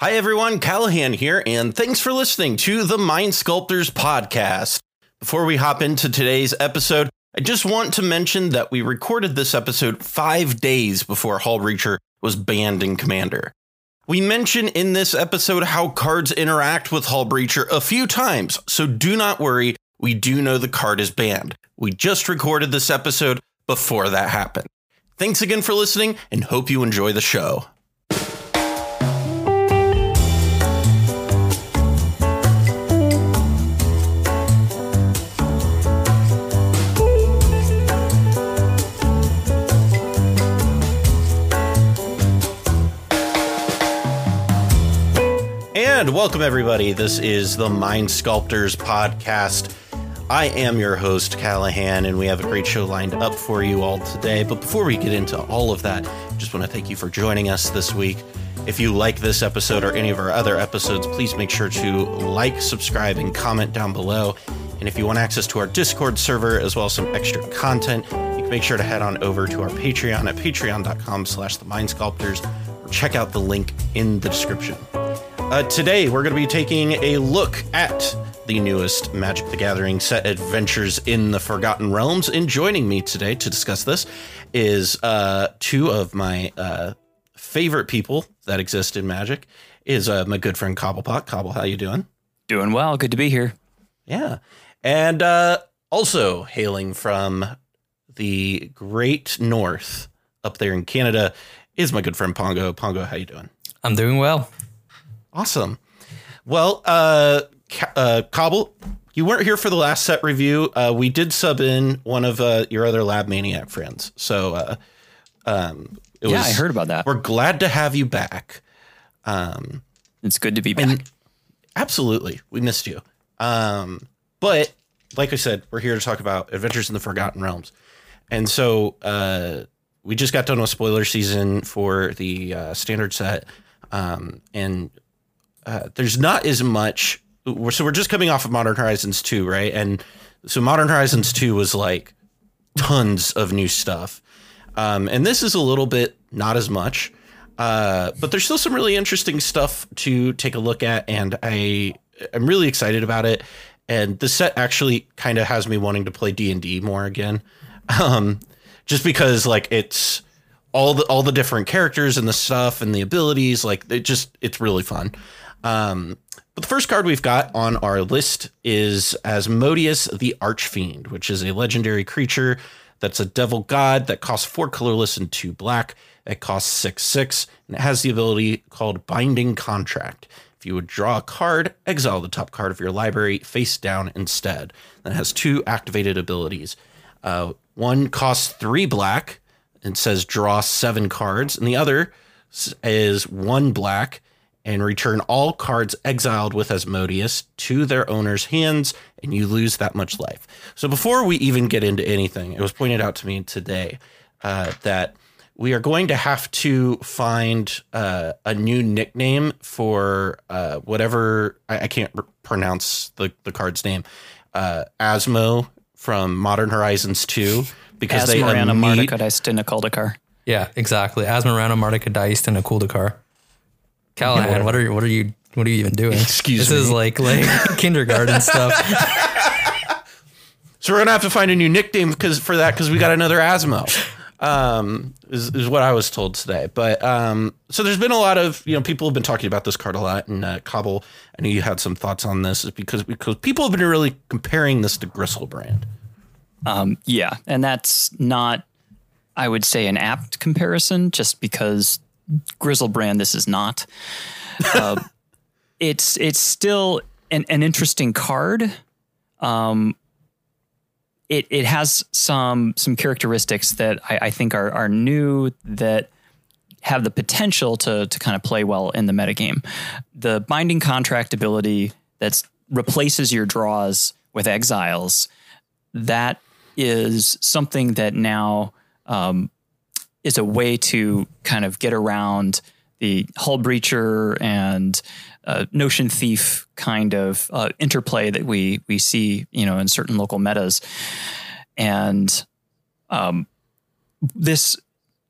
Hi, everyone. Callahan here, and thanks for listening to the Mind Sculptors podcast. Before we hop into today's episode, I just want to mention that we recorded this episode five days before Hullbreacher was banned in Commander. We mention in this episode how cards interact with Hullbreacher a few times, so do not worry, we do know the card is banned. We just recorded this episode before that happened. Thanks again for listening, and hope you enjoy the show. And welcome, everybody. This is the Mind Sculptors podcast. I am your host, Callahan, and we have a great show lined up for you all today. But before we get into all of that, just want to thank you for joining us this week. If you like this episode or any of our other episodes, please make sure to like, subscribe, and comment down below. And if you want access to our Discord server as well as some extra content, you can make sure to head on over to our Patreon at patreon.com slash the mind sculptors or check out the link in the description. Uh, today, we're going to be taking a look at the newest Magic the Gathering set, Adventures in the Forgotten Realms. And joining me today to discuss this is uh, two of my uh, favorite people that exist in Magic. Is uh, my good friend Cobblepott. Cobble, how you doing? Doing well. Good to be here. Yeah, and uh, also hailing from the Great North up there in Canada is my good friend Pongo. Pongo, how you doing? I'm doing well. Awesome. Well, uh, uh, Cobble, you weren't here for the last set review. Uh, we did sub in one of uh, your other Lab Maniac friends. So, uh, um, it yeah, was, I heard about that. We're glad to have you back. Um, it's good to be back. Absolutely. We missed you. Um, but like I said, we're here to talk about Adventures in the Forgotten Realms. And so, uh, we just got done with spoiler season for the uh, standard set. Um, and uh, there's not as much. So we're just coming off of Modern Horizons 2, right? And so Modern Horizons 2 was like tons of new stuff. Um, and this is a little bit not as much. Uh, but there's still some really interesting stuff to take a look at, and I I'm really excited about it. And the set actually kind of has me wanting to play D and D more again, um, just because like it's all the all the different characters and the stuff and the abilities. Like it just it's really fun. Um, but the first card we've got on our list is Asmodeus the Archfiend, which is a legendary creature that's a devil god that costs four colorless and two black. It costs six six, and it has the ability called Binding Contract. If you would draw a card, exile the top card of your library face down instead. That has two activated abilities. Uh, one costs three black and says draw seven cards, and the other is one black and return all cards exiled with Asmodeus to their owner's hands, and you lose that much life. So before we even get into anything, it was pointed out to me today uh, that we are going to have to find uh, a new nickname for uh, whatever I, I can't r- pronounce the, the card's name. Uh, Asmo from Modern Horizons 2 because they Asmarana imme- Mardika Yeah, exactly. Asmarana Mardika Daistina Kuldakar. Callahan, what are you, what are you what are you even doing? Excuse this me. This is like like kindergarten stuff. So we're gonna have to find a new nickname because for that because we got another Asmo. Um, is, is what I was told today. But um, so there's been a lot of you know people have been talking about this card a lot, and uh, Cobble, I know you had some thoughts on this, is because because people have been really comparing this to Griselbrand. Um, yeah, and that's not, I would say, an apt comparison, just because Griselbrand, this is not. Uh, it's it's still an, an interesting card. Um, it it has some some characteristics that I, I think are are new that have the potential to to kind of play well in the metagame. The binding contract ability that replaces your draws with exiles. That is something that now um, is a way to kind of get around the hull breacher and uh, notion thief kind of uh, interplay that we we see you know in certain local metas and um, this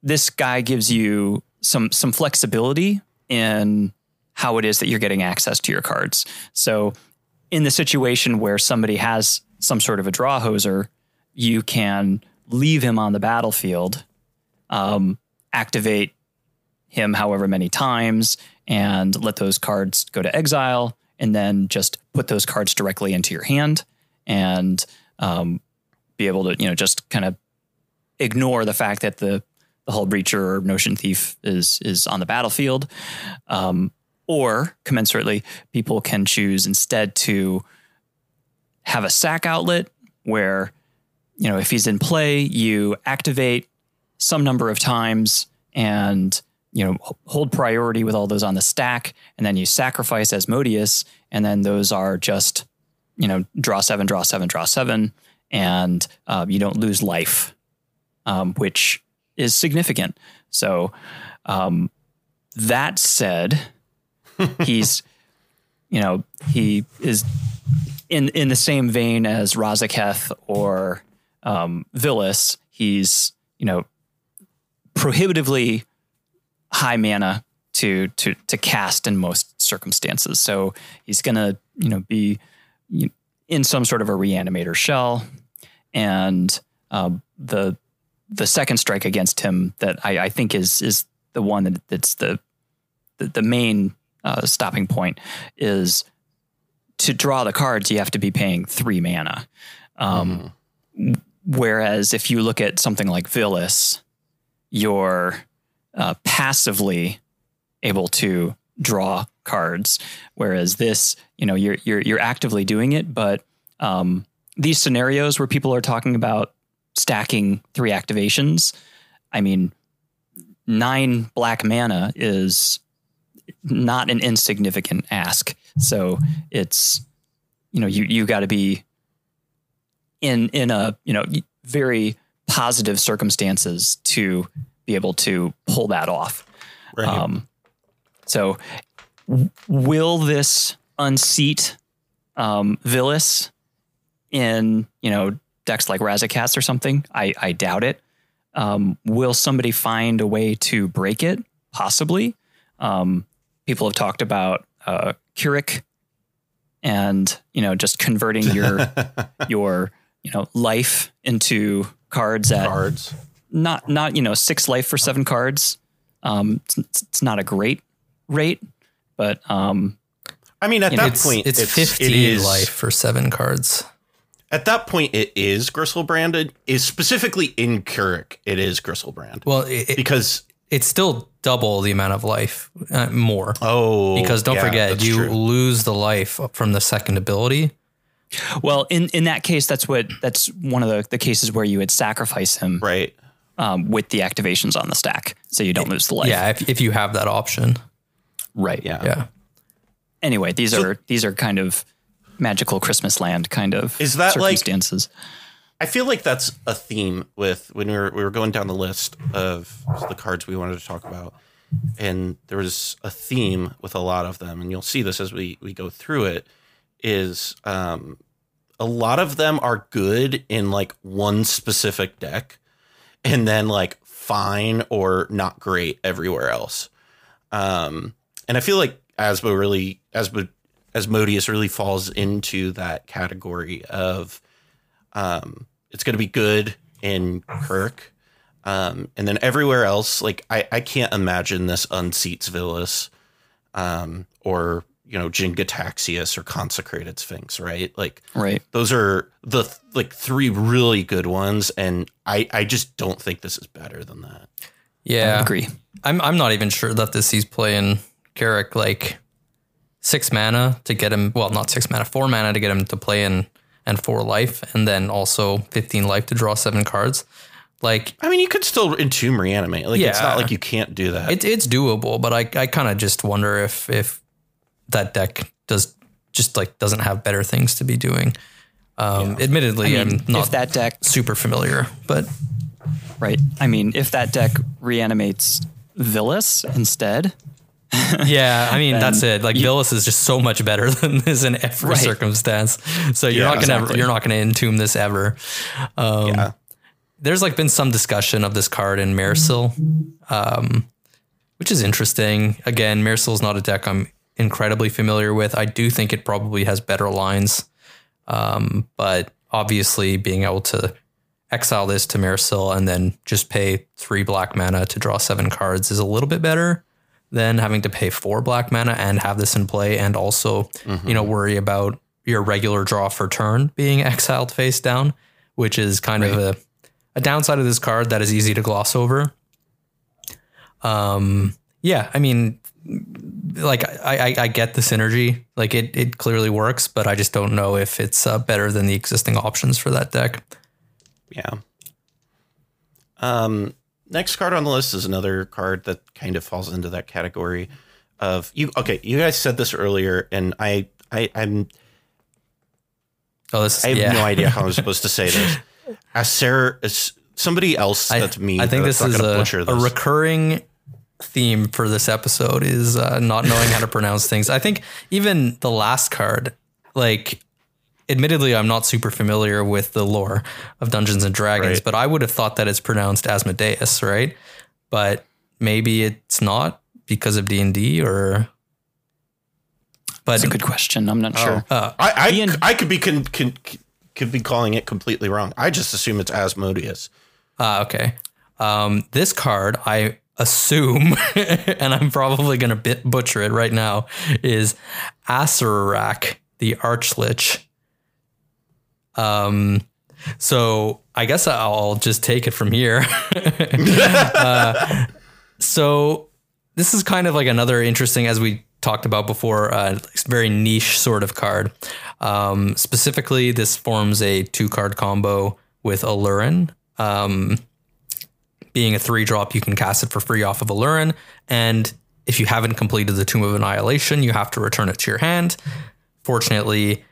this guy gives you some some flexibility in how it is that you're getting access to your cards. So, in the situation where somebody has some sort of a draw hoser, you can leave him on the battlefield, um, activate him however many times, and let those cards go to exile, and then just put those cards directly into your hand and um, be able to, you know, just kind of ignore the fact that the the hull breacher or notion thief is is on the battlefield. Um, or commensurately, people can choose instead to have a sack outlet where, you know, if he's in play, you activate some number of times and you know hold priority with all those on the stack, and then you sacrifice Asmodeus, and then those are just you know draw seven, draw seven, draw seven, and uh, you don't lose life, um, which is significant. So um, that said, he's you know he is in in the same vein as Razaketh or um, Vilis. He's you know prohibitively high mana to to to cast in most circumstances. So he's gonna you know be in some sort of a reanimator shell, and um, the the second strike against him that I, I think is is the one that, that's the the, the main uh, stopping point is to draw the cards. You have to be paying three mana. Um, mm-hmm. Whereas if you look at something like Vilis, you're uh, passively able to draw cards, whereas this, you know, you're you're you're actively doing it. But um, these scenarios where people are talking about stacking three activations, I mean, nine black mana is not an insignificant ask. So it's you know you you got to be in in a you know very positive circumstances to be able to pull that off. Right. Um, so, w- will this unseat um, Vilis in you know decks like Razakats or something? I, I doubt it. Um, will somebody find a way to break it? Possibly. Um, people have talked about uh, K'rrik and you know just converting your your you know life into cards at cards not not you know six life for seven cards. Um, it's, it's not a great rate, but um, I mean at that it's, point it's, it's fifteen it is, life for seven cards. At that point, it is Griselbrand. Is specifically in K'rrik, it is Griselbrand. Well, it, because it's still double the amount of life uh, more. Oh, because don't yeah, forget, you true. lose the life from the second ability. Well, in in that case, that's what that's one of the, the cases where you would sacrifice him, right? um, with the activations on the stack, so you don't lose the life. Yeah, if, if you have that option. Right. Yeah. Yeah. Anyway, these so, are these are kind of magical Christmas land kind of is that circumstances. Like, I feel like that's a theme with when we were we were going down the list of the cards we wanted to talk about, and there was a theme with a lot of them, and you'll see this as we we go through it. Is um, a lot of them are good in like one specific deck, and then like fine or not great everywhere else. Um, and I feel like Asmo really Asmo Asmodeus really falls into that category of um, it's going to be good in K'rrik. Um, and then everywhere else, like I, I can't imagine this unseats Vilis um, or you know Jin-Gitaxias or Consecrated Sphinx, right? Like, right. Those are the like three really good ones, and I I just don't think this is better than that. Yeah, I agree. I'm I'm not even sure that this sees playing K'rrik like six mana to get him. Well, not six mana, four mana to get him to play in, and four life, and then also fifteen life to draw seven cards. Like, I mean, you could still entomb reanimate. Like, yeah, it's not like you can't do that. It's it's doable, but I I kind of just wonder if if that deck does just like doesn't have better things to be doing. Um, yeah. Admittedly, I mean, I'm not that deck super familiar, but right. I mean, if that deck reanimates Vilis instead. yeah, I mean that's it. Like you, Vilis is just so much better than this in every right. circumstance. So you're yeah, not gonna exactly. you're not gonna entomb this ever. Um, yeah. There's like been some discussion of this card in Mairsil, um, which is interesting. Again, Mairsil is not a deck I'm incredibly familiar with. I do think it probably has better lines, um, but obviously being able to exile this to Mairsil and then just pay three black mana to draw seven cards is a little bit better than having to pay four black mana and have this in play and also, mm-hmm. you know, worry about your regular draw for turn being exiled face down, which is kind right. of a, a downside of this card that is easy to gloss over. Um, yeah, I mean, like I, I, I get the synergy, like it, it clearly works, but I just don't know if it's uh, better than the existing options for that deck. Yeah. Um, next card on the list is another card that kind of falls into that category of you. Okay, you guys said this earlier, and I, I, I'm. Oh, this. I have yeah. no idea how I'm supposed to say this. As Sarah, as somebody else I, that's me. I think this is a, a, recurring theme for this episode is uh, not knowing how to pronounce things. I think even the last card, like admittedly, I'm not super familiar with the lore of Dungeons and Dragons, right. but I would have thought that it's pronounced Asmodeus, right? But maybe it's not because of D and D, or. But That's a good question. I'm not oh. sure. Uh, I I, I could be con, con, could be calling it completely wrong. I just assume it's Asmodeus. Uh, okay. Um, this card, I assume, and I'm probably going to butcher it right now, is Acererak, the Archlich. Um, so I guess I'll just take it from here. uh, so this is kind of like another interesting, as we talked about before, uh, very niche sort of card. Um, specifically, this forms a two card combo with Aluren. Um, being a three drop, you can cast it for free off of Aluren. And if you haven't completed the Tomb of Annihilation, you have to return it to your hand. Fortunately,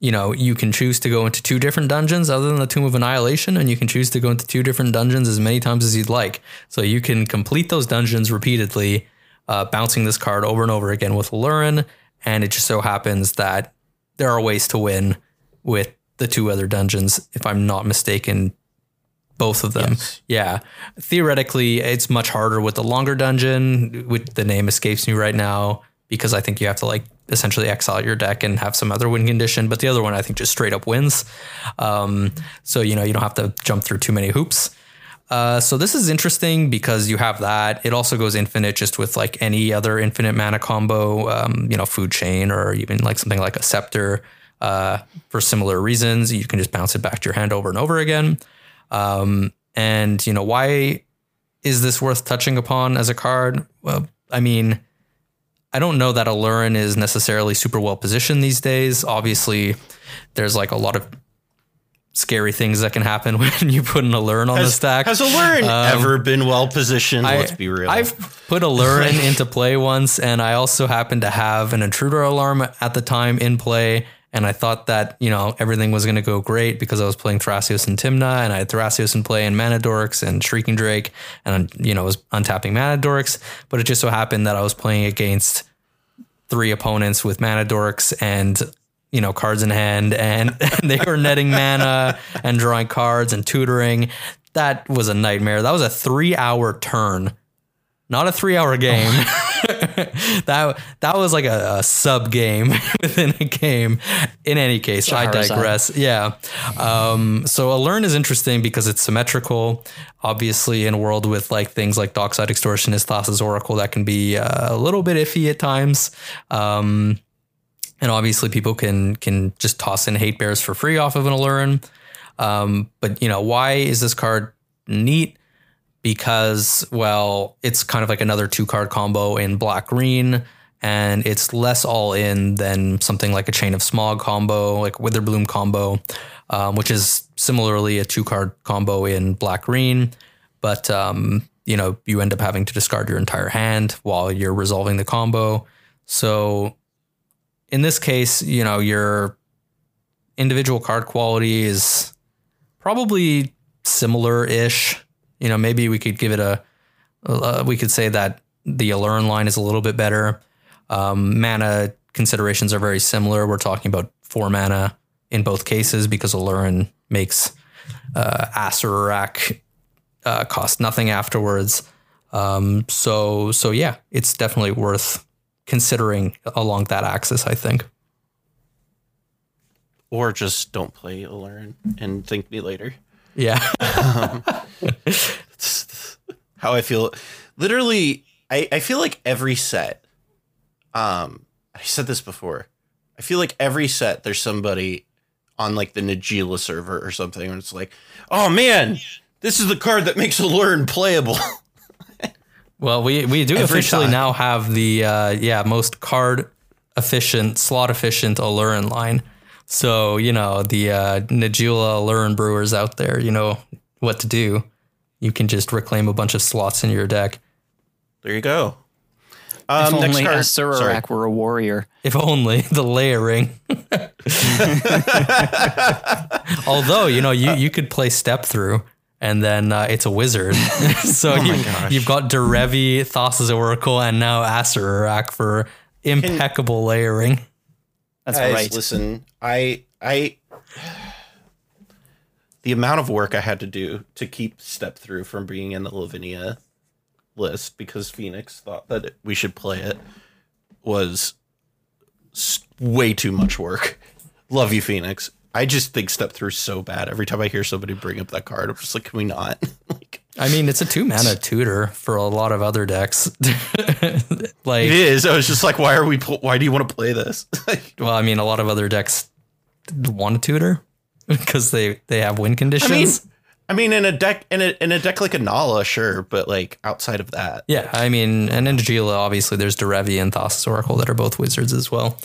you know, you can choose to go into two different dungeons other than the Tomb of Annihilation, and you can choose to go into two different dungeons as many times as you'd like. So you can complete those dungeons repeatedly, uh, bouncing this card over and over again with Aluren. And it just so happens that there are ways to win with the two other dungeons, if I'm not mistaken. Both of them. Yes. Yeah. Theoretically, it's much harder with the longer dungeon, with the name escapes me right now, because I think you have to like essentially exile your deck and have some other win condition. But the other one, I think, just straight up wins. Um, so you know you don't have to jump through too many hoops. Uh, so this is interesting because you have that. It also goes infinite just with like any other infinite mana combo, um, you know, food chain or even like something like a scepter. Uh, for similar reasons, you can just bounce it back to your hand over and over again. Um, and you know why is this worth touching upon as a card? Well, I mean, I don't know that Aluren is necessarily super well positioned these days. Obviously, there's like a lot of scary things that can happen when you put an Aluren on has, the stack. Has Aluren um, ever been well positioned? I, Let's be real. I've put Aluren into play once, and I also happened to have an intruder alarm at the time in play. And I thought that, you know, everything was going to go great because I was playing Thrasios and Tymna and I had Thrasios in play and Mana Dorks and Shrieking Drake and, you know, was untapping Mana Dorks. But it just so happened that I was playing against three opponents with Mana Dorks and, you know, cards in hand and, and they were netting mana and drawing cards and tutoring. That was a nightmare. That was a three hour turn not a three hour game. that that was like a, a, sub game within a game. In any case, I digress. Yeah. Um, so Aluren is interesting because it's symmetrical. Obviously, in a world with like things like Dockside Extortionist, Thassa's Oracle, that can be uh, a little bit iffy at times. Um, and obviously, people can can just toss in hate bears for free off of an Aluren. Um, but you know, why is this card neat? Because, well, it's kind of like another two card combo in black green, and it's less all in than something like a Chain of Smog combo, like Witherbloom combo, um, which is similarly a two card combo in black green. But, um, you know, you end up having to discard your entire hand while you're resolving the combo. So in this case, you know, your individual card quality is probably similar ish you know, maybe we could give it a, uh, we could say that the Aluren line is a little bit better. Um, mana considerations are very similar. We're talking about four mana in both cases because Aluren makes uh, Acererak uh, cost nothing afterwards. Um, so so yeah, it's definitely worth considering along that axis. I think. Or just don't play Aluren and thank me later. Yeah. How I feel. Literally, I, I feel like every set, um, I said this before. I feel like every set there's somebody on like the Najeela server or something, and it's like, oh man, this is the card that makes Aluren playable. Well, we we do Every officially time. now have the uh, yeah most card efficient, slot efficient Aluren line. So you know the uh, Najeela Aluren brewers out there, you know what to do. You can just reclaim a bunch of slots in your deck. there you go. If Um, next only card. Asurak Sorry. were a warrior. If only the layering. Although you know you you could play step through. And then uh, it's a wizard. so you, you've got Derevi, Thassa's Oracle, and now Asarak for impeccable layering. That's Guys, right. listen, I I the amount of work I had to do to keep step through from being in the Lavinia list because Phoenix thought that we should play it was way too much work. Love you, Phoenix. I just think step through so bad. Every time I hear somebody bring up that card, I'm just like, can we not? like, I mean, it's a two mana tutor for a lot of other decks. like, it is. I was just like, why are we? Why do you want to play this? well, I mean, a lot of other decks want a tutor because they they have win I conditions. mean, I mean, in a deck in a in a deck like Inalla, sure, but like outside of that, yeah, I mean, and in Gila, obviously, there's Derevi and Thassa's Oracle that are both wizards as well.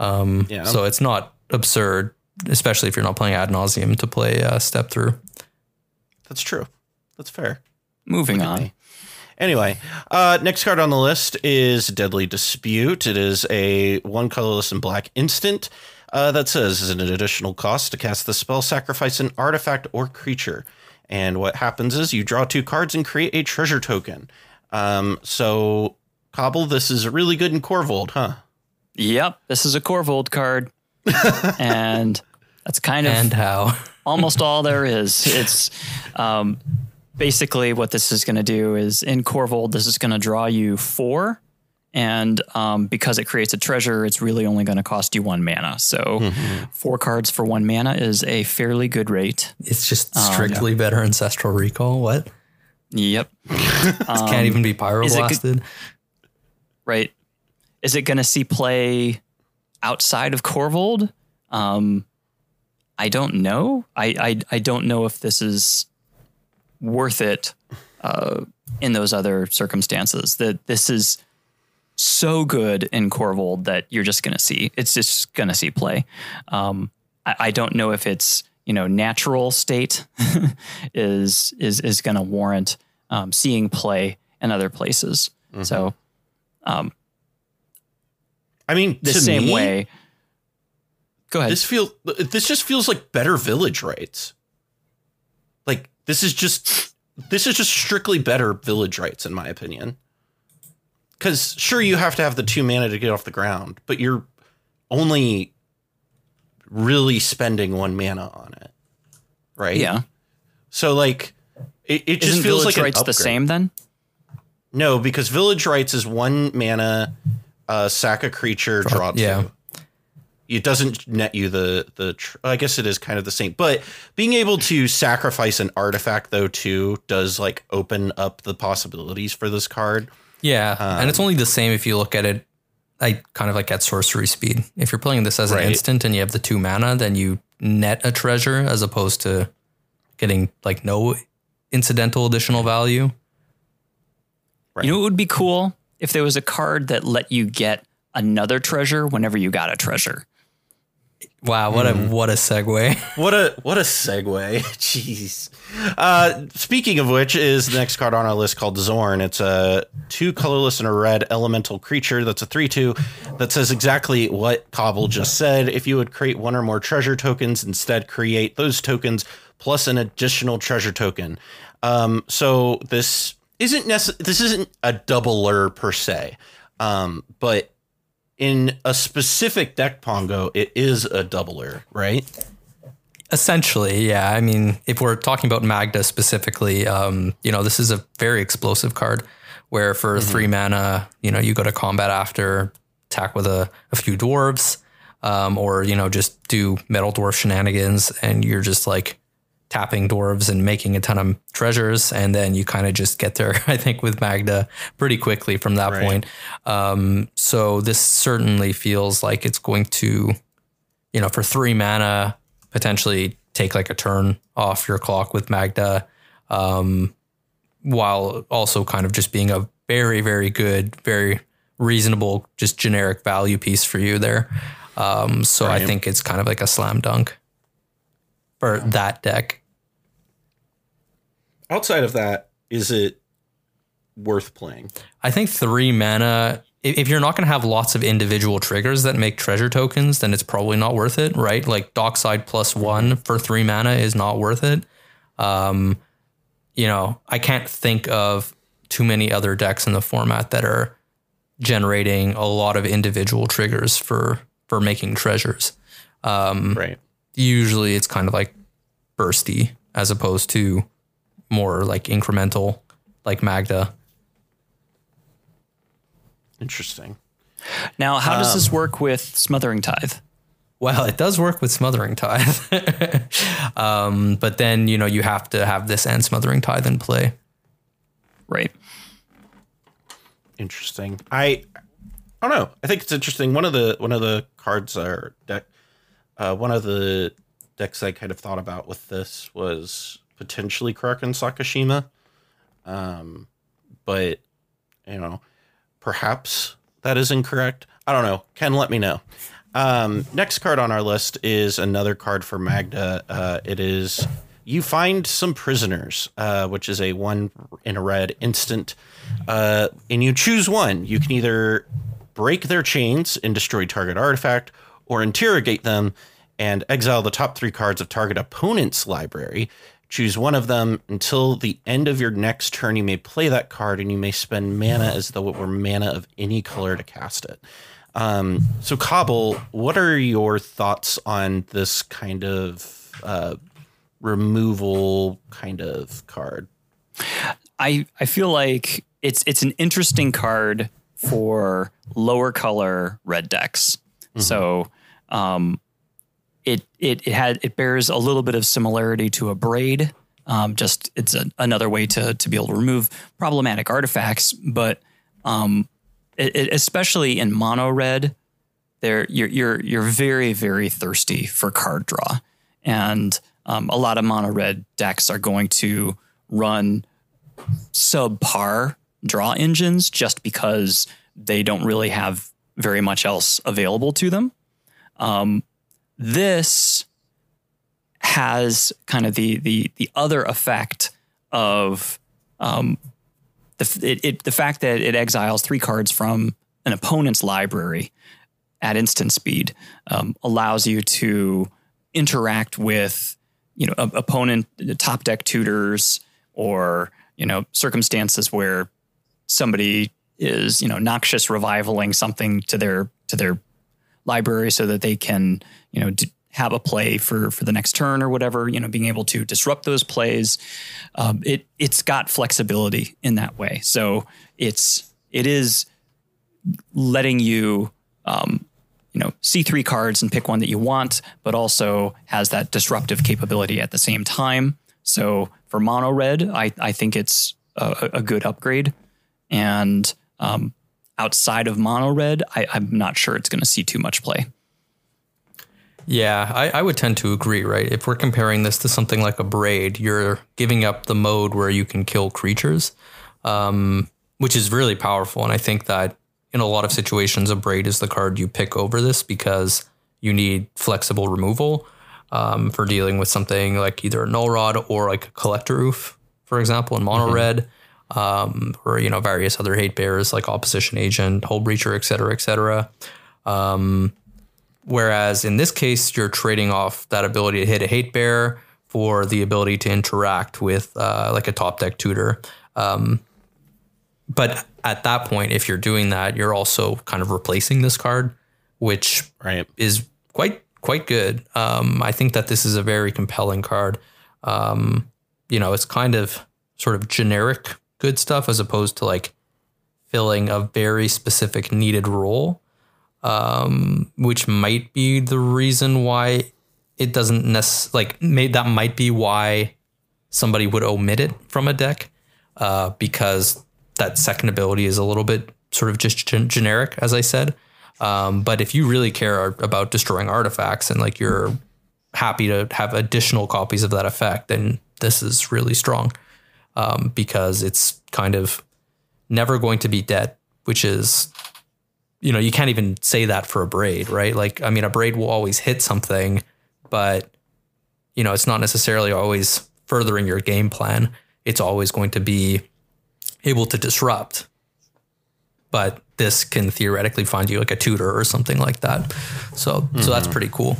Um, Yeah. So it's not absurd, especially if you're not playing ad nauseam to play uh, step through. that's true. That's fair. Moving on. me. Anyway, uh, next card on the list is Deadly Dispute. It is a one colorless and black instant uh, that says, as an additional cost to cast the spell, sacrifice an artifact or creature. And what happens is you draw two cards and create a treasure token. Um, so, Cobble, this is really good in Korvold, huh? Yep, this is a Korvold card, and that's kind of And how? almost all there is. It's um, basically what this is going to do is in Korvold, this is going to draw you four. And um, because it creates a treasure, it's really only going to cost you one mana. So four cards for one mana is a fairly good rate. It's just strictly better ancestral recall. What? Yep. Can't even be it pyroblasted. right? Is it going to see play outside of Korvold? Um, I don't know. I, I I don't know if this is worth it uh, in those other circumstances. That this is so good in Korvold that you're just going to see. It's just going to see play. Um, I, I don't know if it's you know natural state is is is going to warrant um, seeing play in other places. So um, I mean, the same me, way. Go ahead. This feel this just feels like better village rites. Like this is just this is just strictly better village rites in my opinion. Cuz sure you have to have the 2 mana to get off the ground, but you're only really spending 1 mana on it. Right? yeah. So like it, it just Isn't feels Village like an Rites the same then? No, because village rites is 1 mana uh sack a creature draw, two. yeah. It doesn't net you the the tr- i guess it is kind of the same but being able to sacrifice an artifact though too does like open up the possibilities for this card Yeah, and it's um, only the same if you look at it. I kind of like at sorcery speed. If you're playing this as an instant and you have the two mana, then you net a treasure as opposed to getting like no incidental additional value. Right. You know what would be cool if there was a card that let you get another treasure whenever you got a treasure. Wow, what a what a segue. what a what a segue. Jeez. Uh speaking of which is the next card on our list called Xorn. It's a two colorless and a red elemental creature that's a 3-2 that says exactly what cobble just said. If you would create one or more treasure tokens instead create those tokens plus an additional treasure token. Um so this isn't necess- this isn't a doubler per se. Um but in a specific deck pongo it is a doubler right Essentially, yeah. I mean, if we're talking about Magda specifically, um, you know, this is a very explosive card where for three mana, you know, you go to combat after attack with a, a few dwarves, um, or you know just do metal dwarf shenanigans, and you're just like tapping dwarves and making a ton of treasures, and then you kind of just get there. I think with Magda pretty quickly from that Right. point. Um, so this certainly feels like it's going to, you know, for three mana potentially take like a turn off your clock with Magda, um, while also kind of just being a very, very good, very reasonable, just generic value piece for you there. Um, so I think it's kind of like a slam dunk for that deck. Outside of that, is it worth playing? I think three mana. If you're not going to have lots of individual triggers that make treasure tokens, then it's probably not worth it, right? Like Dockside plus one for three mana is not worth it. Um, you know, I can't think of too many other decks in the format that are generating a lot of individual triggers for for making treasures. Right. Usually, it's kind of like bursty as opposed to more like incremental, like Magda. Interesting. Now, how does Um, this work with Smothering Tithe? Well, it does work with smothering tithe, um, but then you know you have to have this and smothering tithe in play. Right. Interesting. I I don't know. I think it's interesting. One of the one of the cards are deck. Uh, one of the decks I kind of thought about with this was potentially Kraken Sakashima, um, but you know, perhaps that is incorrect. I don't know. Ken, let me know. Um, next card on our list is another card for Magda. Uh, it is you find some prisoners, uh, which is a one in a red instant, uh, and you choose one. You can either break their chains and destroy target artifact, or interrogate them and exile the top three cards of target opponent's library. Choose one of them until the end of your next turn. You may play that card, and you may spend mana as though it were mana of any color to cast it. Um, so, Cobble, what are your thoughts on this kind of uh, removal kind of card? I I feel like it's it's an interesting card for lower color red decks. So um, it it it had it bears a little bit of similarity to Abrade. Um, just it's a, another way to to be able to remove problematic artifacts, but um, it, it, especially in mono red, there you're you're you're very very thirsty for card draw, and um, a lot of mono red decks are going to run subpar draw engines just because they don't really have very much else available to them. Um, this has kind of the the the other effect of um, the it, it, the fact that it exiles three cards from an opponent's library at instant speed um, allows you to interact with you know a, opponent top deck tutors or you know circumstances where somebody is you know noxious revivaling something to their to their library so that they can you know have a play for for the next turn or whatever you know being able to disrupt those plays um, it it's got flexibility in that way. So it's it is letting you um, you know see three cards and pick one that you want but also has that disruptive capability at the same time. So for mono red i i think it's a, a good upgrade. And um, outside of mono red I, i'm not sure it's going to see too much play Yeah, I, I would tend to agree, right? If we're comparing this to something like Abrade, you're giving up the mode where you can kill creatures, um, which is really powerful. And I think that in a lot of situations, Abrade is the card you pick over this because you need flexible removal um, for dealing with something like either a null rod or like a collector ouphe, for example, in mono red, um, or you know various other hate bears like opposition agent, hull breacher, et cetera, et cetera. Um, Whereas in this case, you're trading off that ability to hit a hate bear for the ability to interact with uh, like a top deck tutor. Um, but at that point, if you're doing that, you're also kind of replacing this card, which Right. is quite quite good. Um, I think that this is a very compelling card. Um, you know, it's kind of sort of generic good stuff as opposed to like filling a very specific needed role. Um, which might be the reason why it doesn't necessarily like made that might be why somebody would omit it from a deck uh, because that second ability is a little bit sort of just gen- generic, as I said. Um, but if you really care about destroying artifacts and like you're happy to have additional copies of that effect, then this is really strong um, because it's kind of never going to be dead, which is, you know, you can't even say that for Abrade, right? Like, I mean, Abrade will always hit something, but, you know, it's not necessarily always furthering your game plan. It's always going to be able to disrupt. But this can theoretically find you like a tutor or something like that. So, mm-hmm. so that's mm-hmm. pretty cool.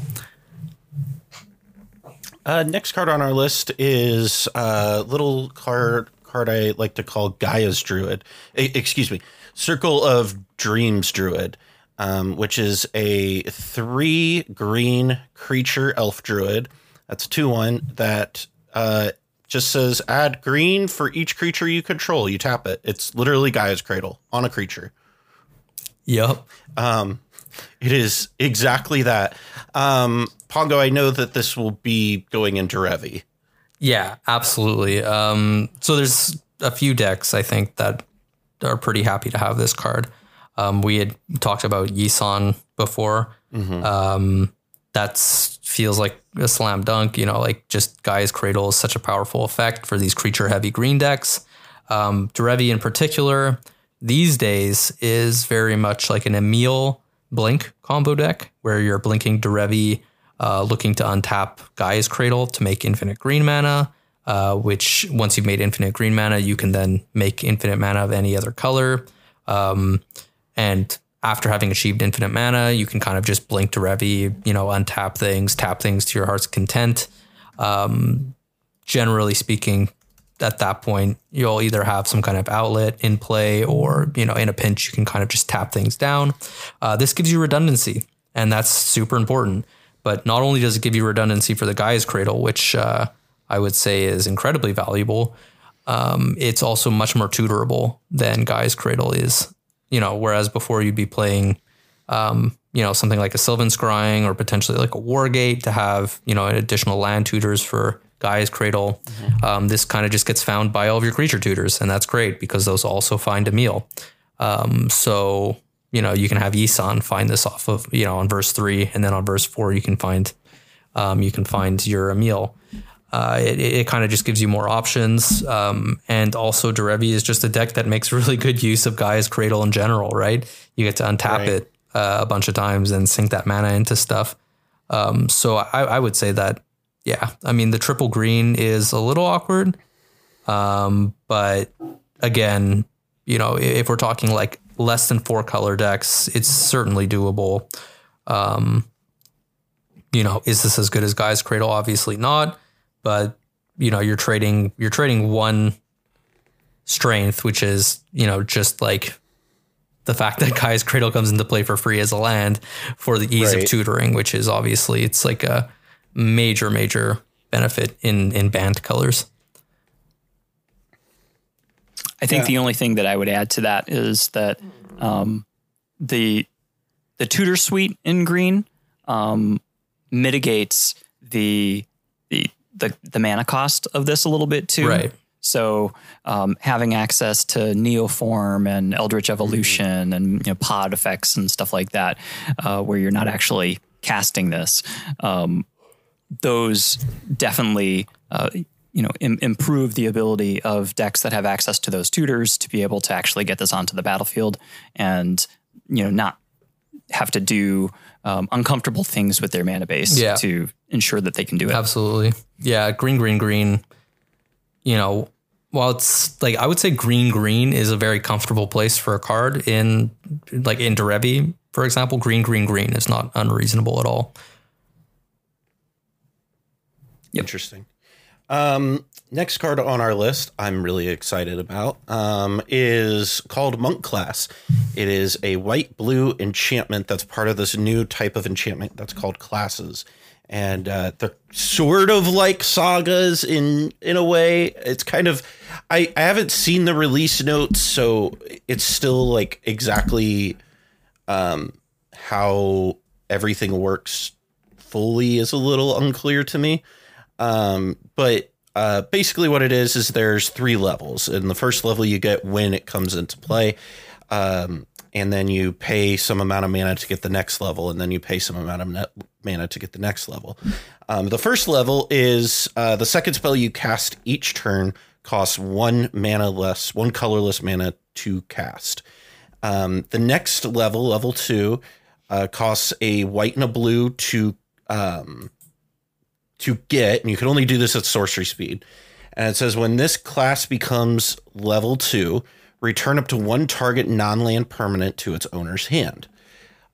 Uh, next card on our list is a uh, little card card I like to call Gaia's Druid. excuse me, Circle of Dreams Druid, um, which is a three green creature elf druid. That's two one that uh, just says add green for each creature you control. You tap it. It's literally Gaia's Cradle on a creature. Yep. Um, it is exactly that. Um, Pongo, I know that this will be going into Revi. Yeah, absolutely. Um, so there's a few decks I think that are pretty happy to have this card. Um, we had talked about Yisan before. Mm-hmm. Um, that feels like a slam dunk. You know, like just Gaia's Cradle is such a powerful effect for these creature heavy green decks. Um, Derevi in particular, these days is very much like an Emiel Blink combo deck where you're blinking Derevi uh, looking to untap Gaia's Cradle to make infinite green mana, uh, which once you've made infinite green mana, you can then make infinite mana of any other color. Um, and after having achieved infinite mana, you can kind of just blink Derevi, you know, untap things, tap things to your heart's content. Um, generally speaking, at that point, you'll either have some kind of outlet in play or, you know, in a pinch, you can kind of just tap things down. Uh, this gives you redundancy, and that's super important. But not only does it give you redundancy for the Gaia's Cradle, which uh, I would say is incredibly valuable, um, it's also much more tutorable than Gaia's Cradle is. You know, whereas before you'd be playing, um, you know, something like a Sylvan Scrying or potentially like a Wargate to have, you know, additional land tutors for Gaia's Cradle. Mm-hmm. Um, this kind of just gets found by all of your creature tutors, and that's great because those also find Emiel. Um, so you know, you can have Yisan find this off of, you know, on verse three, and then on verse four, you can find, um, you can find your Emiel. Uh, it, it kind of just gives you more options. Um, and also Derevi is just a deck that makes really good use of Gaia's Cradle in general, right? You get to untap right. it uh, a bunch of times and sink that mana into stuff. Um, so I, I, would say that, yeah, I mean, the triple green is a little awkward. Um, but again, you know, if we're talking like less than four color decks, it's certainly doable. Um, you know, is this as good as Gaia's Cradle? Obviously not, but you know, you're trading you're trading one strength, which is you know just like the fact that Gaia's Cradle comes into play for free as a land for the ease right. of tutoring, which is obviously it's like a major major benefit in in banned colors. I think yeah. the only thing that I would add to that is that um, the the tutor suite in green um, mitigates the, the the mana cost of this a little bit too. Right. So um, having access to Neoform and Eldritch Evolution mm-hmm. and you know, pod effects and stuff like that, uh, where you're not actually casting this, um, those definitely uh, you know Im- improve the ability of decks that have access to those tutors to be able to actually get this onto the battlefield and you know not have to do um, uncomfortable things with their mana base yeah. to ensure that they can do it. Absolutely, yeah. Green, green, green. You know, while it's like I would say green, green is a very comfortable place for a card in like in Derevi, for example. Green, green, green is not unreasonable at all. Yep. Interesting. Um, next card on our list, I'm really excited about, um, is called Monk Class. It is a white blue enchantment that's part of this new type of enchantment that's called classes. And uh, they're sort of like sagas in in a way. It's kind of I, I haven't seen the release notes, so it's still like exactly um, how everything works fully is a little unclear to me. Um, but uh, basically, what it is is there's three levels, and the first level you get when it comes into play, um, and then you pay some amount of mana to get the next level, and then you pay some amount of mana to get the next level. Um, the first level is uh, the second spell you cast each turn costs one mana less, one colorless mana to cast. Um, the next level, level two, uh, costs a white and a blue to um, to get, and you can only do this at sorcery speed. And it says when this class becomes level two, return up to one target non-land permanent to its owner's hand.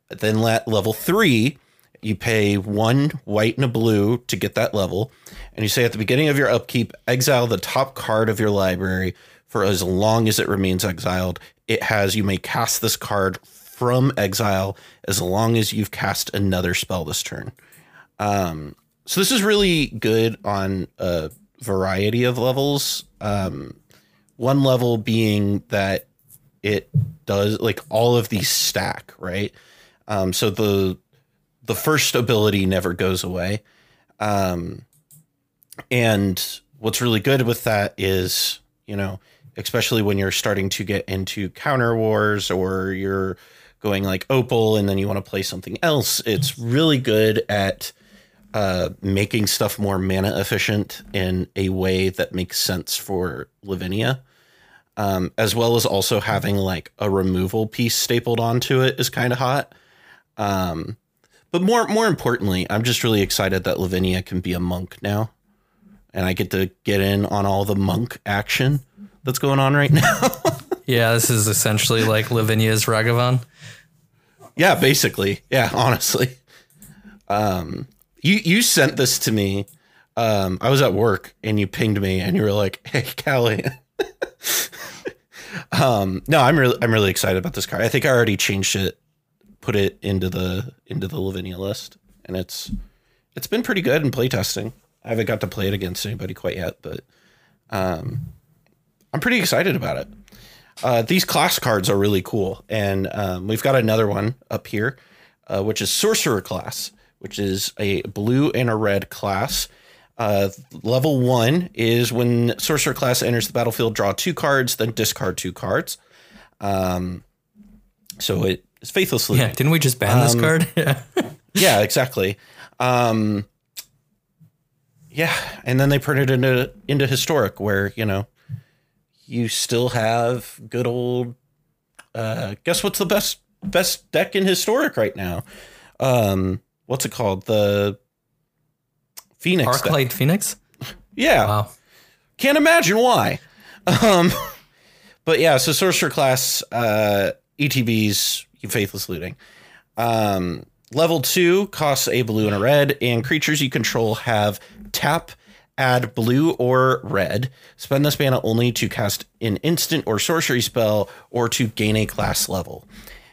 Then let level three, you pay one white and a blue to get that level, and you say at the beginning of your upkeep, exile the top card of your library for as long as it remains exiled. It has you may cast this card from exile as long as you've cast another spell this turn. Um, so this is really good on a variety of levels. Um, one level being that it does like all of these stack, right? Um, so the the first ability never goes away. Um, and what's really good with that is, you know, especially when you're starting to get into counter wars or you're going like opal and then you want to play something else, it's really good at uh, making stuff more mana efficient in a way that makes sense for Lavinia. Um, as well as also having like a removal piece stapled onto it is kind of hot. Um, but more more importantly, I'm just really excited that Lavinia can be a monk now, and I get to get in on all the monk action that's going on right now. Yeah, this is essentially like Lavinia's Ragavan. yeah, basically. Yeah, honestly. Um, you you sent this to me. Um, I was at work and you pinged me and you were like, "Hey, Callie." um, no, I'm really I'm really excited about this card. I think I already changed it, put it into the into the Lavinia list, and it's it's been pretty good in playtesting. I haven't got to play it against anybody quite yet, but um, I'm pretty excited about it. Uh, these class cards are really cool, and um, we've got another one up here, uh, which is Sorcerer class, which is a blue and a red class. Uh, level one is when Sorcerer class enters the battlefield, draw two cards, then discard two cards. Um, so it is faithlessly. Yeah, didn't we just ban this Um, card? Yeah. Yeah, exactly. Um, yeah, and then they printed it into into historic, where you know you still have good old. Uh, guess what's the best best deck in historic right now? Um, what's it called? The Phoenix. Arclight Phoenix? Yeah, Wow. can't imagine why. Um, but yeah, so sorcerer class uh, ETBs, faithless looting. Um, level two costs a blue and a red, and creatures you control have tap, add blue or red. Spend this mana only to cast an instant or sorcery spell or to gain a class level.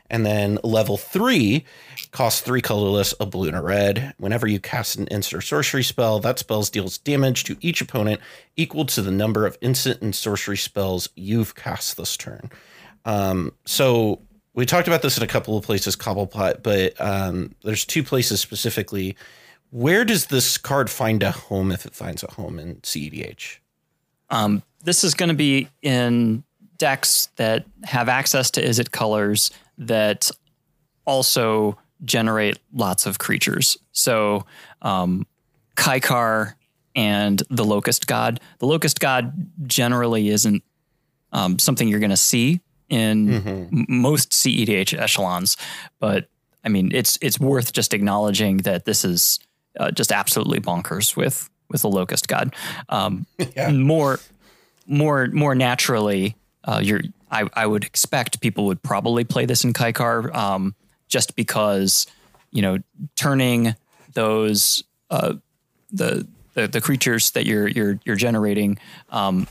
And then level three costs three colorless, a blue and a red. Whenever you cast an instant or sorcery spell, that spell deals damage to each opponent equal to the number of instant and sorcery spells you've cast this turn. Um, so we talked about this in a couple of places, Cobblepott, but um, there's two places specifically. Where does this card find a home if it finds a home in CEDH? Um, this is going to be in decks that have access to Izzet colors that also generate lots of creatures. So, um, Kykar and the Locust God. The Locust God generally isn't um, something you're going to see in m- most CEDH echelons, but I mean, it's it's worth just acknowledging that this is uh, just absolutely bonkers with with the Locust God. Um, Yeah. More more more naturally, uh, you're I, I would expect people would probably play this in Kykar um, just because you know turning those uh, the, the the creatures that you're you're you're generating um,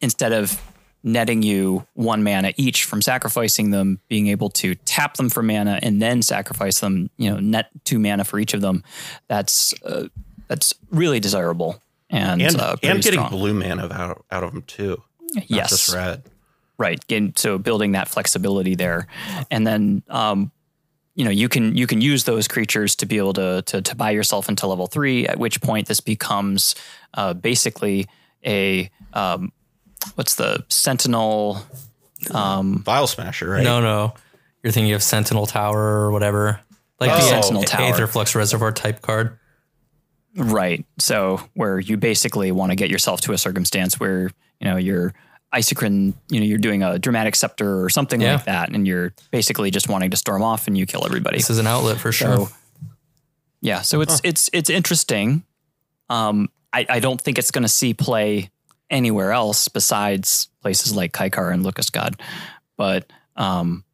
instead of netting you one mana each from sacrificing them, being able to tap them for mana and then sacrifice them, you know, net two mana for each of them. That's uh, that's really desirable and And, uh, and getting strong. blue mana out, out of them too. Not yes, just red. Right. Again, so building that flexibility there, and then um, you know you can you can use those creatures to be able to to, to buy yourself into level three. At which point this becomes uh, basically a um, what's the sentinel um, Vile Smasher, right? No, no. You're thinking of Sentinel Tower or whatever. Like Oh. the Sentinel Sentinel Tower. Aetherflux Reservoir type card. Right. So where you basically want to get yourself to a circumstance where, you know, you're Isochron, you know, you're doing a dramatic scepter or something Yeah. like that, and you're basically just wanting to storm off and you kill everybody. This is an outlet for sure. So yeah, so it's it's it's interesting. Um, I, I don't think it's going to see play anywhere else besides places like Kykar and Locust God, but um,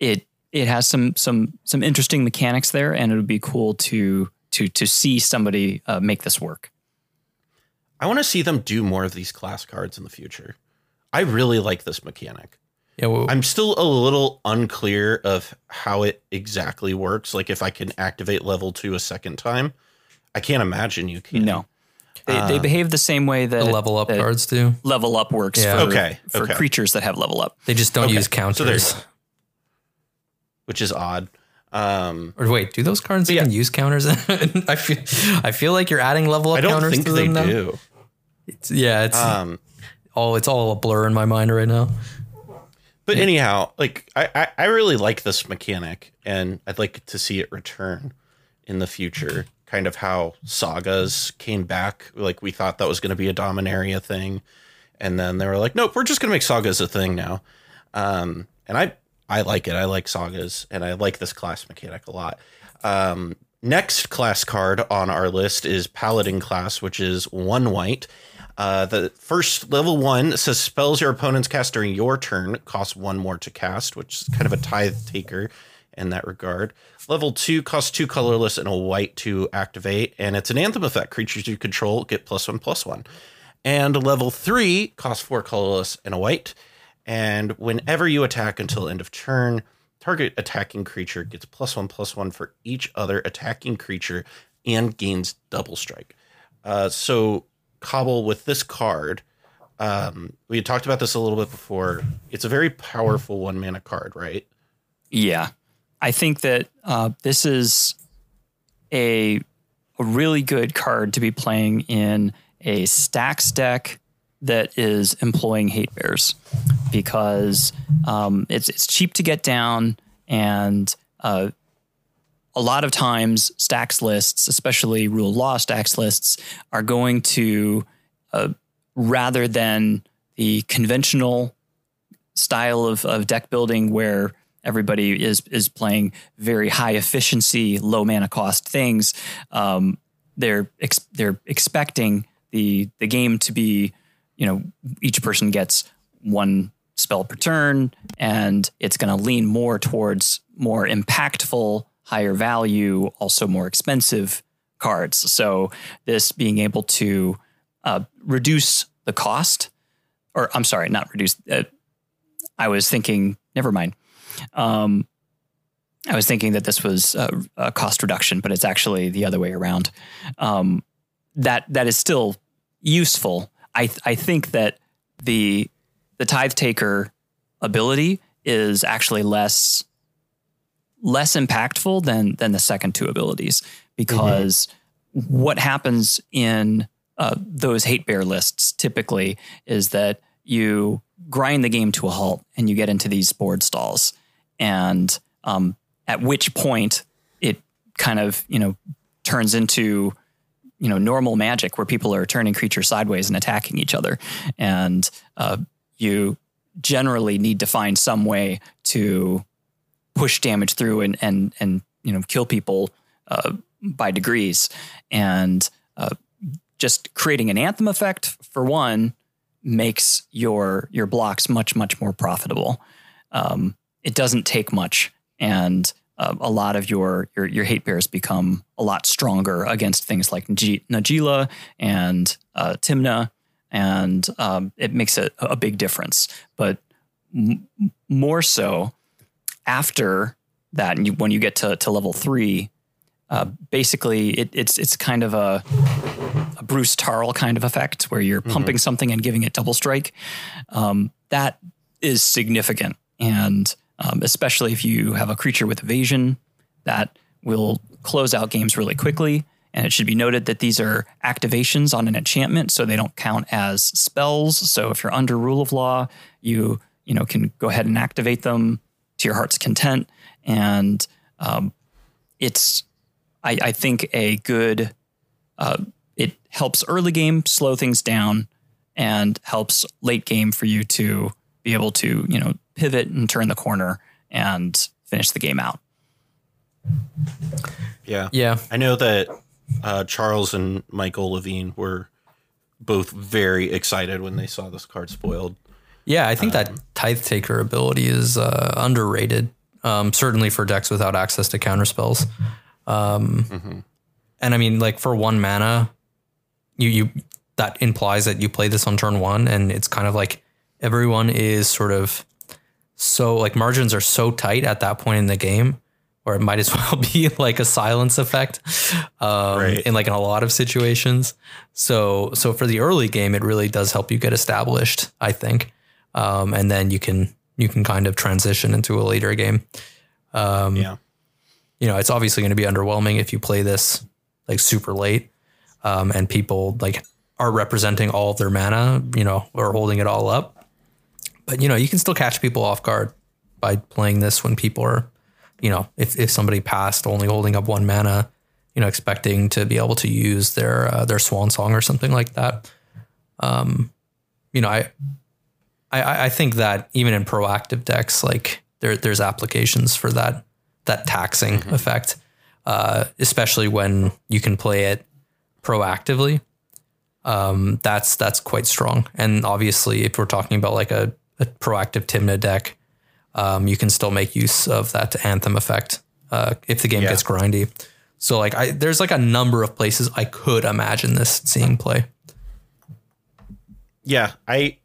it it has some some some interesting mechanics there, and it would be cool to to to see somebody uh, make this work. I want to see them do more of these class cards in the future. I really like this mechanic. yeah, well, I'm still a little unclear of how it exactly works. Like if I can activate level two a second time, I can't imagine you can. No, they, they Uh, behave the same way that the level up that cards do. level up works Yeah. for, Okay, for okay. creatures that have level up. They just don't Okay, use so counters. which is odd. Um, or wait, do those cards Yeah. even use counters? I feel I feel like you're adding level up I don't counters think to they them now. do. It's, yeah, it's Um, all it's all a blur in my mind right now. but anyhow, like I, I, I really like this mechanic, and I'd like to see it return in the future. Kind of how sagas came back. Like we thought that was going to be a Dominaria thing, and then they were like, "Nope, we're just going to make sagas a thing now." Um, and I I like it. I like sagas, and I like this class mechanic a lot. Um, next class card on our list is Paladin class, which is one white. Uh, the first level one says spells your opponents cast during your turn cost one more to cast, which is kind of a tithe taker in that regard. Level two costs two colorless and a white to activate, and it's an anthem effect. Creatures you control get plus one plus one. And level three costs four colorless and a white. And whenever you attack until end of turn, target attacking creature gets plus one plus one for each other attacking creature and gains double strike. Uh, so Cobble with this card, um, we had talked about this a little bit before. It's a very powerful one mana card, right? Yeah, I think that uh, this is a a really good card to be playing in a stacks deck that is employing hate bears because um, it's it's cheap to get down and uh, a lot of times stacks lists, especially rule law stacks lists, are going to uh, rather than the conventional style of, of deck building where everybody is is playing very high efficiency, low mana cost things. Um, they're ex- they're expecting the the game to be, you know, each person gets one spell per turn, and it's going to lean more towards more impactful, higher value, also more expensive cards. So this being able to uh, reduce the cost, or I'm sorry, not reduce. Uh, I was thinking, never mind. Um, I was thinking that this was a, a cost reduction, but it's actually the other way around. Um, that that is still useful. I I think that the the tithe taker ability is actually less less impactful than than the second two abilities because what happens in uh, those hate bear lists typically is that you grind the game to a halt and you get into these board stalls. And um, at which point it kind of you know turns into you know normal magic where people are turning creatures sideways and attacking each other. And uh, you generally need to find some way to push damage through and and and you know kill people uh, by degrees and uh, just creating an anthem effect for one makes your your blocks much much more profitable. Um, it doesn't take much, and uh, a lot of your, your your hate bears become a lot stronger against things like Najeela and uh, Tymna, and um, it makes a, a big difference. But m- more so after that, and you, when you get to, to level three, uh, basically it, it's it's kind of a, a Bruse Tarl kind of effect where you're pumping something and giving it double strike. Um, that is significant, and um, especially if you have a creature with evasion, that will close out games really quickly. And it should be noted that these are activations on an enchantment, so they don't count as spells. So if you're under rule of law, you you know can go ahead and activate them to your heart's content. And um, it's I, I think a good uh, it helps early game slow things down and helps late game for you to be able to you know pivot and turn the corner and finish the game out. Yeah. Yeah. I know that uh, Charles and Michael Levine were both very excited when they saw this card spoiled. Yeah, I think that tithe taker ability is uh, underrated. Um, certainly for decks without access to counter spells. Um, And I mean, like for one mana, you you that implies that you play this on turn one, and it's kind of like everyone is sort of so like margins are so tight at that point in the game, where it might as well be like a silence effect, um, Right. in like in a lot of situations. So so for the early game, it really does help you get established, I think, um, and then you can you can kind of transition into a later game. Um, yeah. you know, it's obviously going to be underwhelming if you play this like super late, um, and people like are representing all of their mana, you know, or holding it all up. But you know, you can still catch people off guard by playing this when people are, you know, if if somebody passed only holding up one mana, you know, expecting to be able to use their uh, their swan song or something like that. Um, you know, I. I, I think that even in proactive decks, like there, there's applications for that that taxing effect, uh, especially when you can play it proactively. Um, that's that's quite strong. And obviously, if we're talking about like a, a proactive Tymna deck, um, you can still make use of that anthem effect uh, if the game Yeah. gets grindy. So like, I there's like a number of places I could imagine this seeing play. yeah i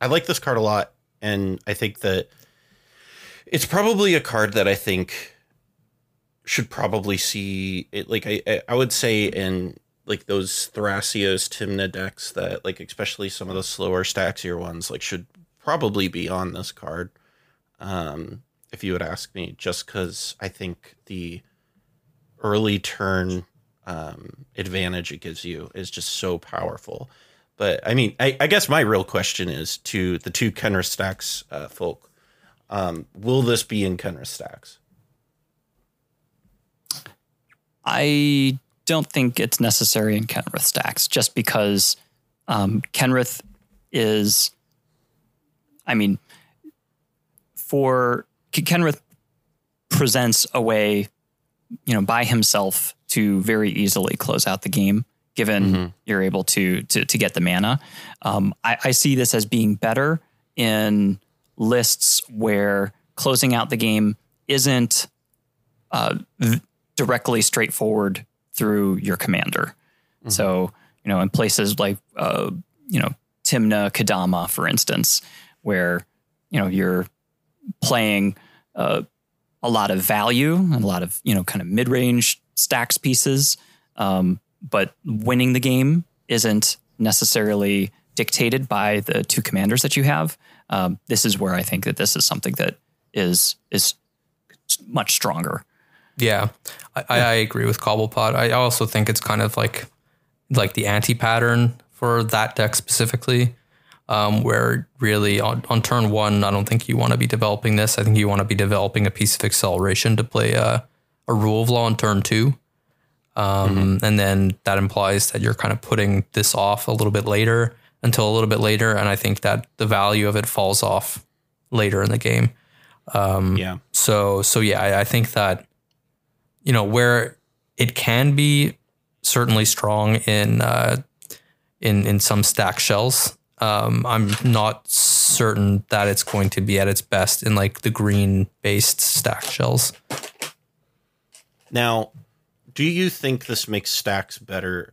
i like this card a lot and i think that it's probably a card that i think should probably see it like i i, would say in like those thrasios Tymna decks that like especially some of the slower staxier ones like should probably be on this card um if you would ask me just because i think the early turn um advantage it gives you is just so powerful but I mean, I, I guess my real question is to the two Kenrith Stacks uh, folk: um, Will this be in Kenrith Stacks? I don't think it's necessary in Kenrith stacks just because um, Kenrith is, I mean, for Kenrith presents a way, you know, by himself to very easily close out the game, given you're able to to to get the mana. Um, I, I see this as being better in lists where closing out the game isn't uh, v- directly straightforward through your commander. So, you know, in places like, uh, you know, Tymna Kodama, for instance, where, you know, you're playing uh, a lot of value and a lot of, you know, kind of mid range stacks pieces. Um, but winning the game isn't necessarily dictated by the two commanders that you have. Um, this is where I think that this is something that is is much stronger. Yeah, I, I agree with Cobblepott. I also think it's kind of like like the anti pattern for that deck specifically, um, where really on, on turn one, I don't think you want to be developing this. I think you want to be developing a piece of acceleration to play a, a rule of law on turn two. Um, And then that implies that you're kind of putting this off a little bit later until a little bit later. And I think that the value of it falls off later in the game. yeah, So so yeah, I, I think that you know where it can be certainly strong in uh, in in some stack shells. Um, I'm not certain that it's going to be at its best in like the green based stack shells. Now, do you think this makes stacks better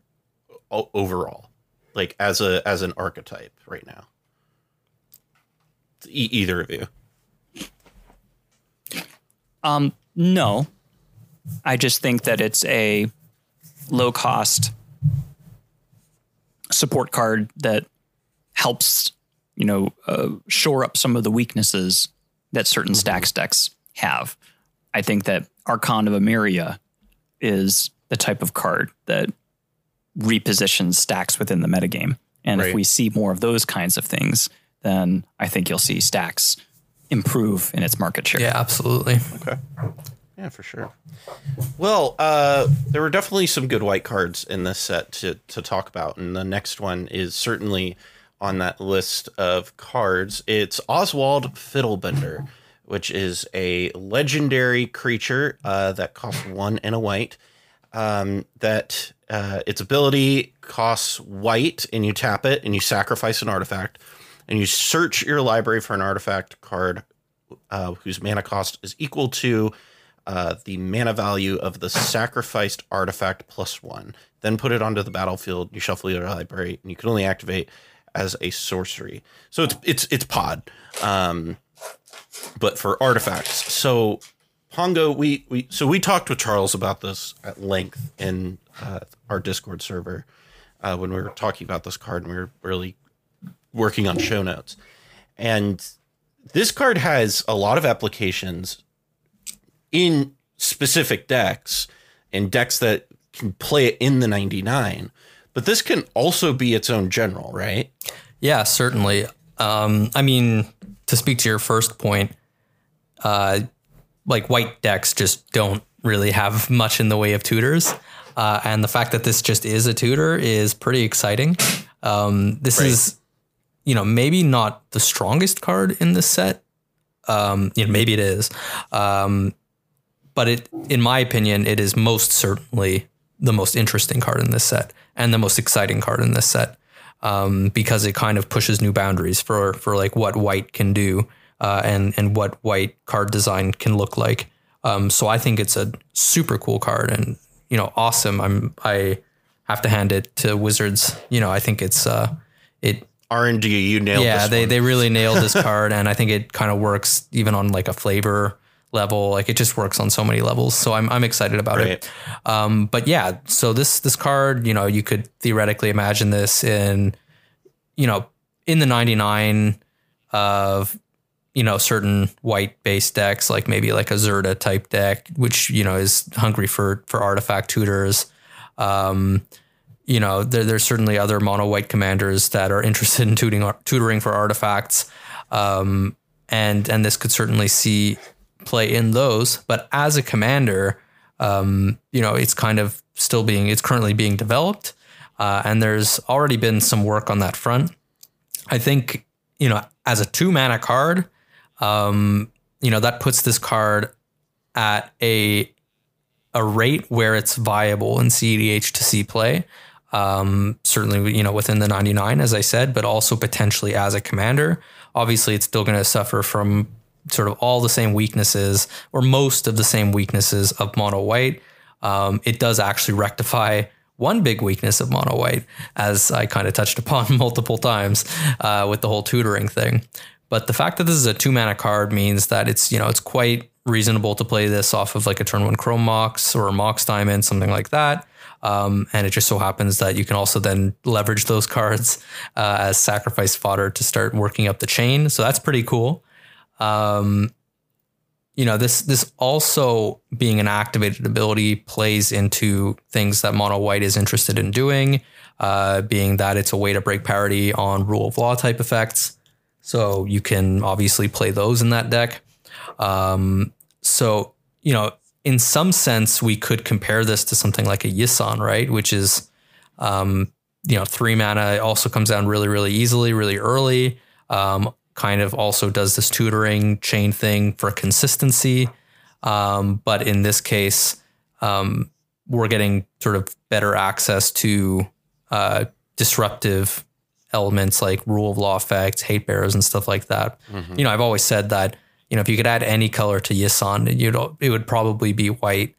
o- overall, like as a as an archetype right now? E- either of you? Um, no, I just think that it's a low cost support card that helps, you know, uh, shore up some of the weaknesses that certain stacks decks have. I think that Archon of Emeria is the type of card that repositions stacks within the metagame. And Right. if we see more of those kinds of things, then I think you'll see stacks improve in its market share. Yeah, absolutely. Okay. Yeah, for sure. Well, uh, there were definitely some good white cards in this set to, to talk about, and the next one is certainly on that list of cards. It's Oswald Fiddlebender, which is a legendary creature uh, that costs one and a white. Um, that uh, its ability costs white, and you tap it, and you sacrifice an artifact, and you search your library for an artifact card uh, whose mana cost is equal to uh, the mana value of the sacrificed artifact plus one. Then put it onto the battlefield. You shuffle your library, and you can only activate as a sorcery. So it's it's it's pod, um, but for artifacts. So Pongo, we we so we talked with Charles about this at length in uh, our Discord server uh, when we were talking about this card, and we were really working on show notes. And this card has a lot of applications in specific decks and decks that can play it in the 99 but this can also be its own general right Yeah, certainly. Um, I mean, to speak to your first point, uh, like white decks just don't really have much in the way of tutors. Uh, and the fact that this just is a tutor is pretty exciting. Um, this Right. is, you know, maybe not the strongest card in this set. Um, you know, maybe it is. Um, but it, in my opinion, it is most certainly the most interesting card in this set and the most exciting card in this set um, because it kind of pushes new boundaries for for like what white can do uh, and and what white card design can look like. Um, so I think it's a super cool card and you know awesome. I'm I have to hand it to Wizards. You know I think it's uh it r&d you nailed yeah this they one. they really nailed this card and I think it kind of works even on like a flavor level like it just works on so many levels. So I'm I'm excited about Right. it um but yeah so this this card you know you could theoretically imagine this in you know in the 99 of you know certain white based decks like maybe like a Zerta type deck which you know is hungry for for artifact tutors. Um you know there, there's certainly other mono white commanders that are interested in tutoring tutoring for artifacts. Um and and this could certainly see play in those but as a commander um you know it's kind of still being it's currently being developed uh, and there's already been some work on that front I think you know as a two mana card, um, you know that puts this card at a a rate where it's viable in CEDH to see play. Um, certainly, you know within the 99, as I said, but also potentially as a commander. Obviously, it's still going to suffer from sort of all the same weaknesses or most of the same weaknesses of mono white. Um, it does actually rectify one big weakness of mono white, as I kind of touched upon multiple times uh, with the whole tutoring thing. But the fact that this is a two mana card means that it's you know it's quite reasonable to play this off of like a turn one Chrome Mox or a Mox Diamond, something like that. Um, and it just so happens that you can also then leverage those cards uh, as sacrifice fodder to start working up the chain. So that's pretty cool. Um, you know this this also being an activated ability plays into things that mono white is interested in doing uh, being that it's a way to break parity on rule of law type effects. So you can obviously play those in that deck. Um, so you know in some sense we could compare this to something like a yisan right? Which is um, you know three mana also comes down really really easily really early. Um, kind of also does this tutoring chain thing for consistency. Um, but in this case, um, we're getting sort of better access to uh, disruptive elements like rule of law effects, hate bearers, and stuff like that. You know, I've always said that you know if you could add any color to Yisan, you know, it would probably be white.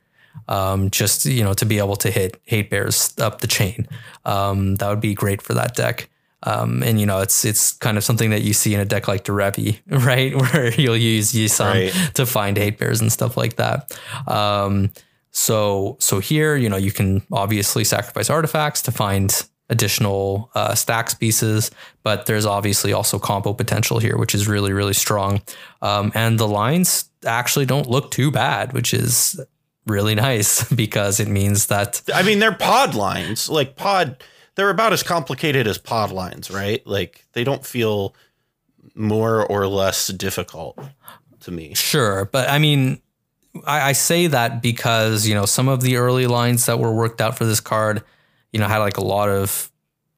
Um, just you know to be able to hit hate bears up the chain, um, that would be great for that deck. Um, and you know, it's it's kind of something that you see in a deck like Derevi, right? Where you'll use Yisan Right. to find hate bears and stuff like that. Um, so so here, you know, you can obviously sacrifice artifacts to find additional uh, stacks pieces, but there's obviously also combo potential here, which is really really strong. Um, and the lines actually don't look too bad, which is really nice because it means that I mean, they're pod lines. Like pod, they're about as complicated as pod lines, right? Like they don't feel more or less difficult to me. Sure, but I mean, I, I, say that because you know some of the early lines that were worked out for this card, you know, had like a lot of,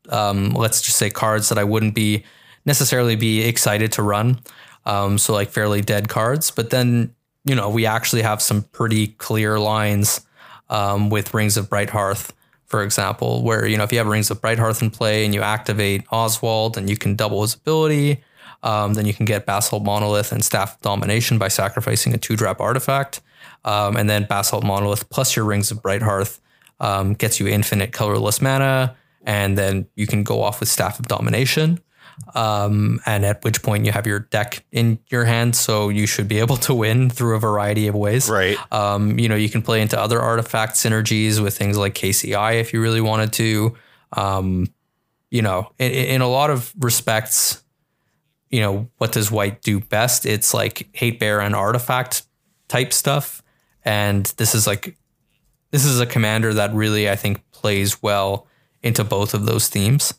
um, let's just say cards that I wouldn't be necessarily be excited to run. Um, so like fairly dead cards, but then you know we actually have some pretty clear lines um, with Rings of Brighthearth, for example, where you know if you have Rings of Brighthearth in play and you activate Oswald and you can double his ability, um, then you can get Basalt Monolith and Staff Domination by sacrificing a two drop artifact. Um, and then Basalt Monolith plus your Rings of Brighthearth um, gets you infinite colorless mana. And then you can go off with Staff of Domination. Um, and at which point you have your deck in your hand, so you should be able to win through a variety of ways. Right. Um, you know, you can play into other artifact synergies with things like KCI if you really wanted to. Um, you know, in, in, a lot of respects, you know, what does white do best? It's like hate bear and artifact type stuff. And this is like, this is a commander that really, I think, plays well into both of those themes.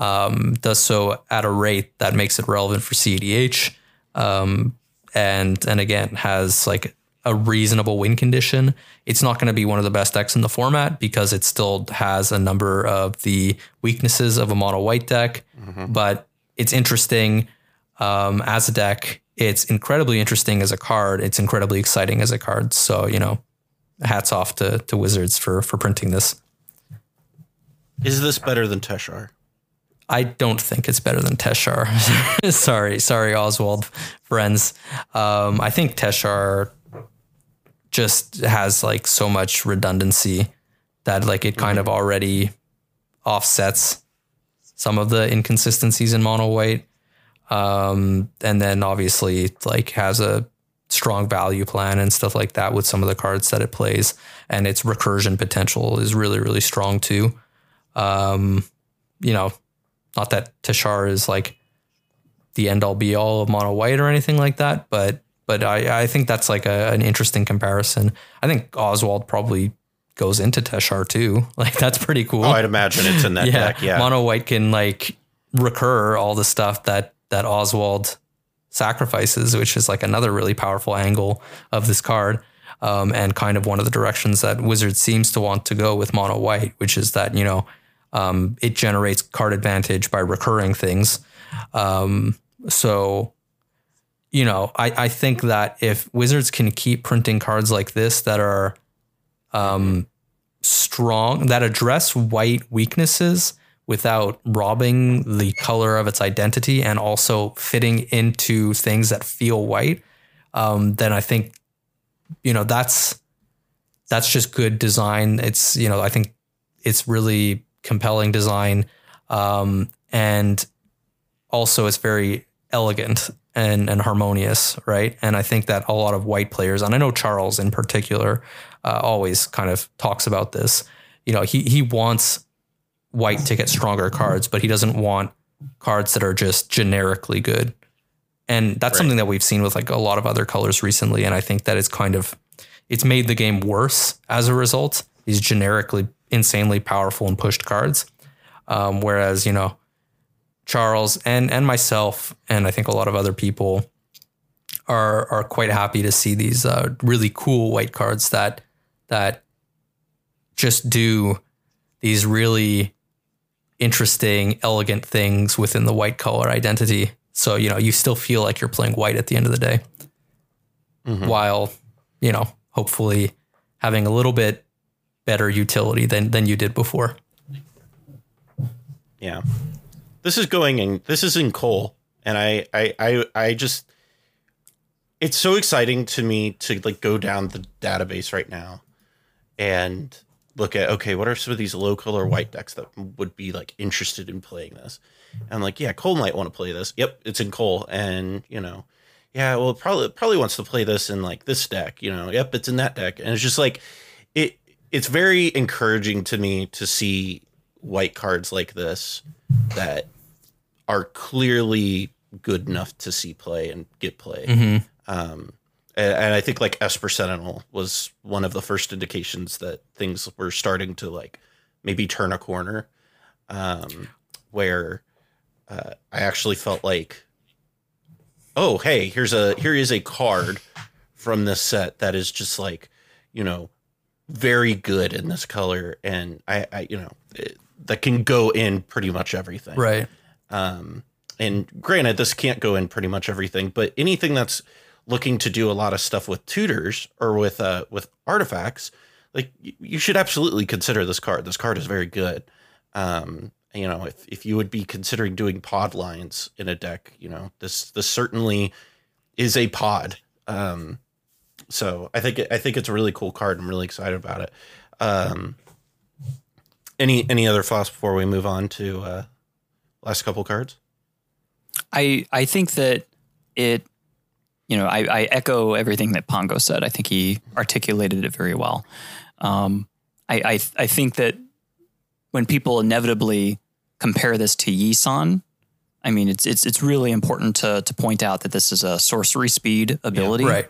Um, does so at a rate that makes it relevant for CEDH. Um, and, and again, has like a reasonable win condition. It's not going to be one of the best decks in the format because it still has a number of the weaknesses of a mono white deck, mm-hmm. but it's interesting um, as a deck. It's incredibly interesting as a card. It's incredibly exciting as a card. So you know, hats off to to Wizards for for printing this. Is this better than Teshar? I don't think it's better than Teshar. sorry, sorry, Oswald friends. Um, I think Teshar just has like so much redundancy that like it kind of already offsets some of the inconsistencies in mono white. Um, and then obviously like has a strong value plan and stuff like that with some of the cards that it plays, and its recursion potential is really really strong too. Um, you know, not that Teshar is like the end all be all of mono white or anything like that, but but I, I think that's like a, an interesting comparison. I think Oswald probably goes into Teshar too. Like that's pretty cool. Oh, I'd imagine it's in that yeah. deck. Yeah, mono white can like recur all the stuff that that Oswald sacrifices, which is like another really powerful angle of this card. Um, and kind of one of the directions that Wizard seems to want to go with mono white, which is that, you know, um, it generates card advantage by recurring things. Um, so, you know, I, I think that if Wizards can keep printing cards like this that are um, strong, that address white weaknesses without robbing the color of its identity and also fitting into things that feel white, um, then I think you know that's that's just good design. It's you know I think it's really compelling design, um, and also it's very elegant and and harmonious, right? And I think that a lot of white players, and I know Charles in particular, uh, always kind of talks about this. You know, he he wants white to get stronger cards, but he doesn't want cards that are just generically good. And that's right. something that we've seen with like a lot of other colors recently. And I think that it's kind of it's made the game worse as a result. These generically insanely powerful and pushed cards. Um, whereas, you know, Charles and and myself and I think a lot of other people are are quite happy to see these uh, really cool white cards that that just do these really interesting, elegant things within the white color identity. So, you know, you still feel like you're playing white at the end of the day. Mm-hmm. While, you know, hopefully having a little bit better utility than than you did before. Yeah. This is going in this is in coal. And I I I, I just it's so exciting to me to like go down the database right now and look at okay, what are some of these low color white decks that would be like interested in playing this? And I'm like, yeah, Cole might want to play this. Yep, it's in Cole, and you know, yeah, well, probably probably wants to play this in like this deck. You know, yep, it's in that deck, and it's just like. It's very encouraging to me to see white cards like this that are clearly good enough to see play and get play. Mm-hmm. Um, and, and I think like Esper Sentinel was one of the first indications that things were starting to like maybe turn a corner, um, where uh, I actually felt like, oh hey, here's a here is a card from this set that is just like, you know, very good in this color, and I, I you know, it, that can go in pretty much everything, Right. um, and granted, this can't go in pretty much everything, but anything that's looking to do a lot of stuff with tutors or with uh, with artifacts, like you should absolutely consider this card. This card is very good. Um, you know, if, if you would be considering doing pod lines in a deck, you know, this this certainly is a pod. Um, so I think I think it's a really cool card. I'm really excited about it. Um, any any other thoughts before we move on to uh, last couple cards? I I think that it, you know, I, I echo everything that Pongo said. I think he articulated it very well. Um, I, I I think that when people inevitably compare this to Yisan, I mean, it's it's it's really important to to point out that this is a sorcery speed ability, Right.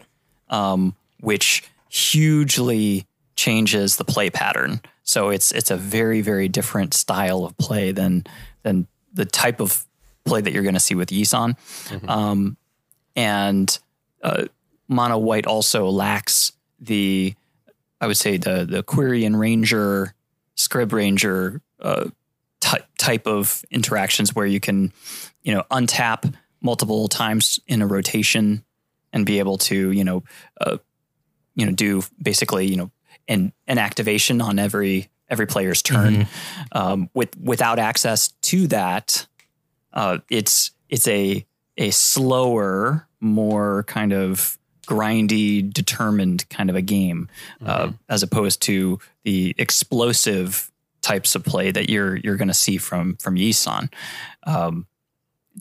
Um, which hugely changes the play pattern. So it's it's a very very different style of play than than the type of play that you're going to see with Yisan. Um, and uh, mono white also lacks the I would say the the Quirion Ranger, Scryb Ranger uh, ty- type of interactions where you can you know untap multiple times in a rotation and be able to you know uh, you know do basically you know an an activation on every every player's turn. Um, with without access to that uh, it's it's a a slower more kind of grindy determined kind of a game uh, as opposed to the explosive types of play that you're you're going to see from from Yisan. Um,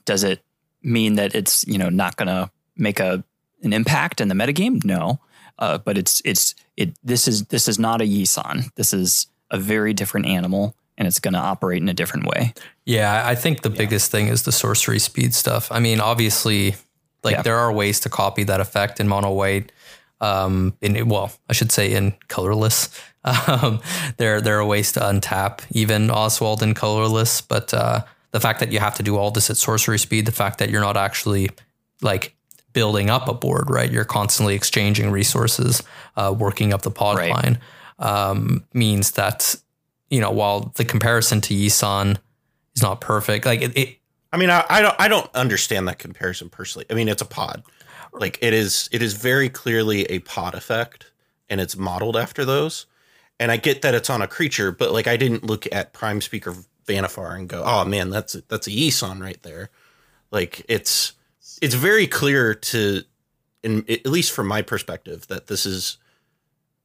does it mean that it's you know not going to make a an impact in the metagame? No, uh, but it's it's it. This is this is not a Yisan. This is a very different animal, and it's going to operate in a different way. Yeah, I think the biggest thing is the sorcery speed stuff. I mean, obviously, like Yeah. there are ways to copy that effect in mono white. Um, in well, I should say in colorless. Um, there there are ways to untap even Oswald in colorless, but uh, the fact that you have to do all this at sorcery speed, the fact that you're not actually like building up a board, right? You're constantly exchanging resources, uh, working up the pod Right. line, um, means that you know while the comparison to Yisan is not perfect, like it, it I mean, I, I don't I don't understand that comparison personally. I mean, it's a pod. Like it is it is very clearly a pod effect and it's modeled after those. And I get that it's on a creature, but like I didn't look at Prime Speaker Vanifar and go, "Oh man, that's a, that's a Yisan right there." Like it's it's very clear to in at least from my perspective that this is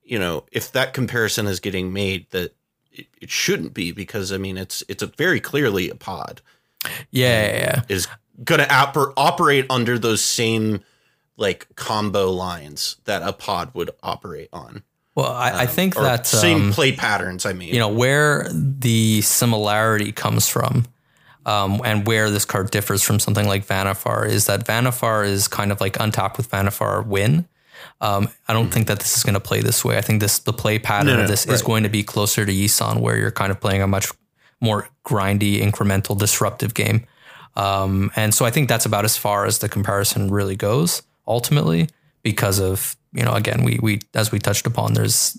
you know, if that comparison is getting made that it, it shouldn't be because I mean, it's it's a very clearly a pod yeah, yeah, yeah. is going to oper- operate under those same like combo lines that a pod would operate on. Well, I, I think that same um, play patterns. I mean, you know where the similarity comes from um, and where this card differs from something like Vanifar is that Vanifar is kind of like untapped with Vanifar win. Um, I don't think that this is going to play this way. I think this the play pattern No, no, of this is going to be closer to Yisan, where you're kind of playing a much more grindy, incremental, disruptive game. Um, and so I think that's about as far as the comparison really goes ultimately, because of you know again we we as we touched upon, there's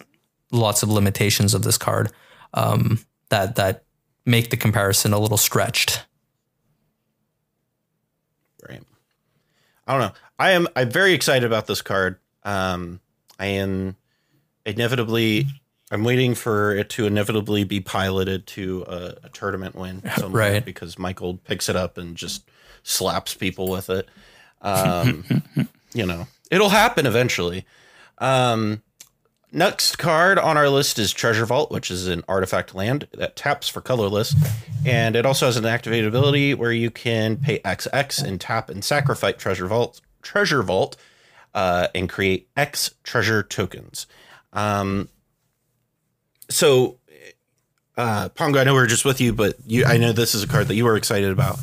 lots of limitations of this card um, that that make the comparison a little stretched. right. I don't know. I am. I'm very excited about this card. Um, I am inevitably. I'm waiting for it to inevitably be piloted to a, a tournament win, Right. Because Michael picks it up and just slaps people with it. Um, you know, it'll happen eventually. Um, next card on our list is Treasure Vault, which is an artifact land that taps for colorless, and it also has an activated ability where you can pay XX and tap and sacrifice Treasure Vault, Treasure Vault, uh, and create X treasure tokens. Um, so, uh, Pongo, I know we are just with you, but you, I know this is a card that you were excited about.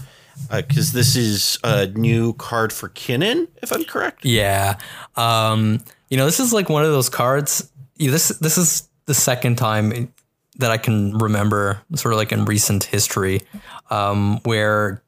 because this is a new card for Kinnan, if I'm correct. Yeah. Um, you know, this is like one of those cards. This this is the second time that I can remember, sort of like in recent history, um, where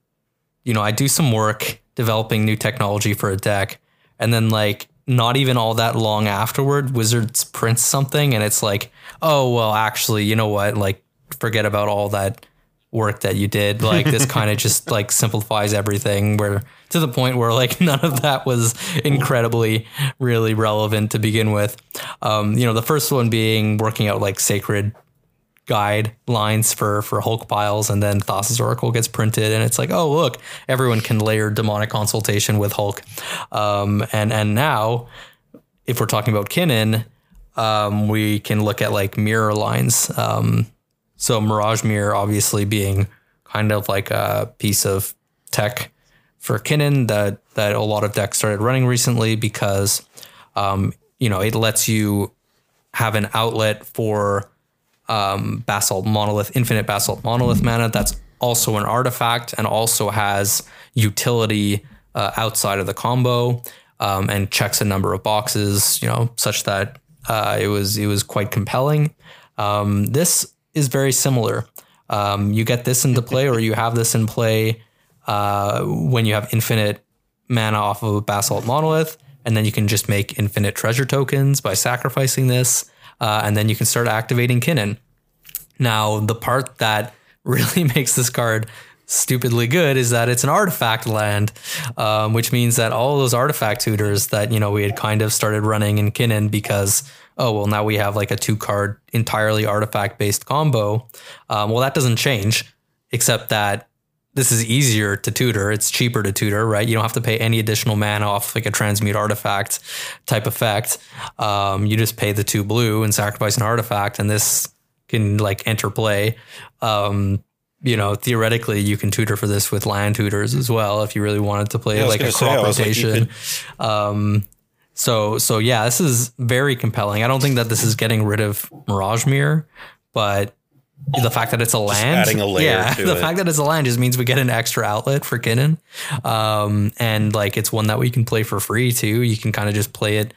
you know I do some work developing new technology for a deck, and then like not even all that long afterward, Wizards prints something, and it's like, oh well, actually, you know what? Like, forget about all that work that you did. Like this kind of just like simplifies everything where to the point where like none of that was incredibly really relevant to begin with. Um, you know, the first one being working out like sacred guidelines for for Hulk piles, and then Thassa's Oracle gets printed, and it's like, oh look, everyone can layer demonic consultation with Hulk, um, and and now if we're talking about Kinnan, um, we can look at like mirror lines. Um, so Mirage Mirror obviously being kind of like a piece of tech for Kinnan that that a lot of decks started running recently because um, you know it lets you have an outlet for um, Basalt Monolith, Infinite Basalt Monolith mana. That's also an artifact and also has utility uh, outside of the combo um, and checks a number of boxes. You know, such that uh, it was it was quite compelling. Um, this is very similar. Um, you get this into play, or you have this in play uh, when you have infinite mana off of a basalt monolith, and then you can just make infinite treasure tokens by sacrificing this, uh, and then you can start activating Kinnan. Now, the part that really makes this card stupidly good is that it's an artifact land, um, which means that all those artifact tutors that you know we had kind of started running in Kinnan because oh well now we have like a two card entirely artifact based combo. Um, well, that doesn't change, except that this is easier to tutor. It's cheaper to tutor, right? You don't have to pay any additional mana off like a transmute artifact type effect. Um, you just pay the two blue and sacrifice an artifact, and this can like enter play. Um, you know, theoretically, you can tutor for this with land tutors as well if you really wanted to play Yeah, like a gonna say, crop like, rotation. um, so so yeah, this is very compelling. I don't think that this is getting rid of Mirage Mirror, but the fact that it's a land, adding a layer yeah, the it. fact that it's a land just means we get an extra outlet for Kinnan, um, and like it's one that we can play for free too. You can kind of just play it,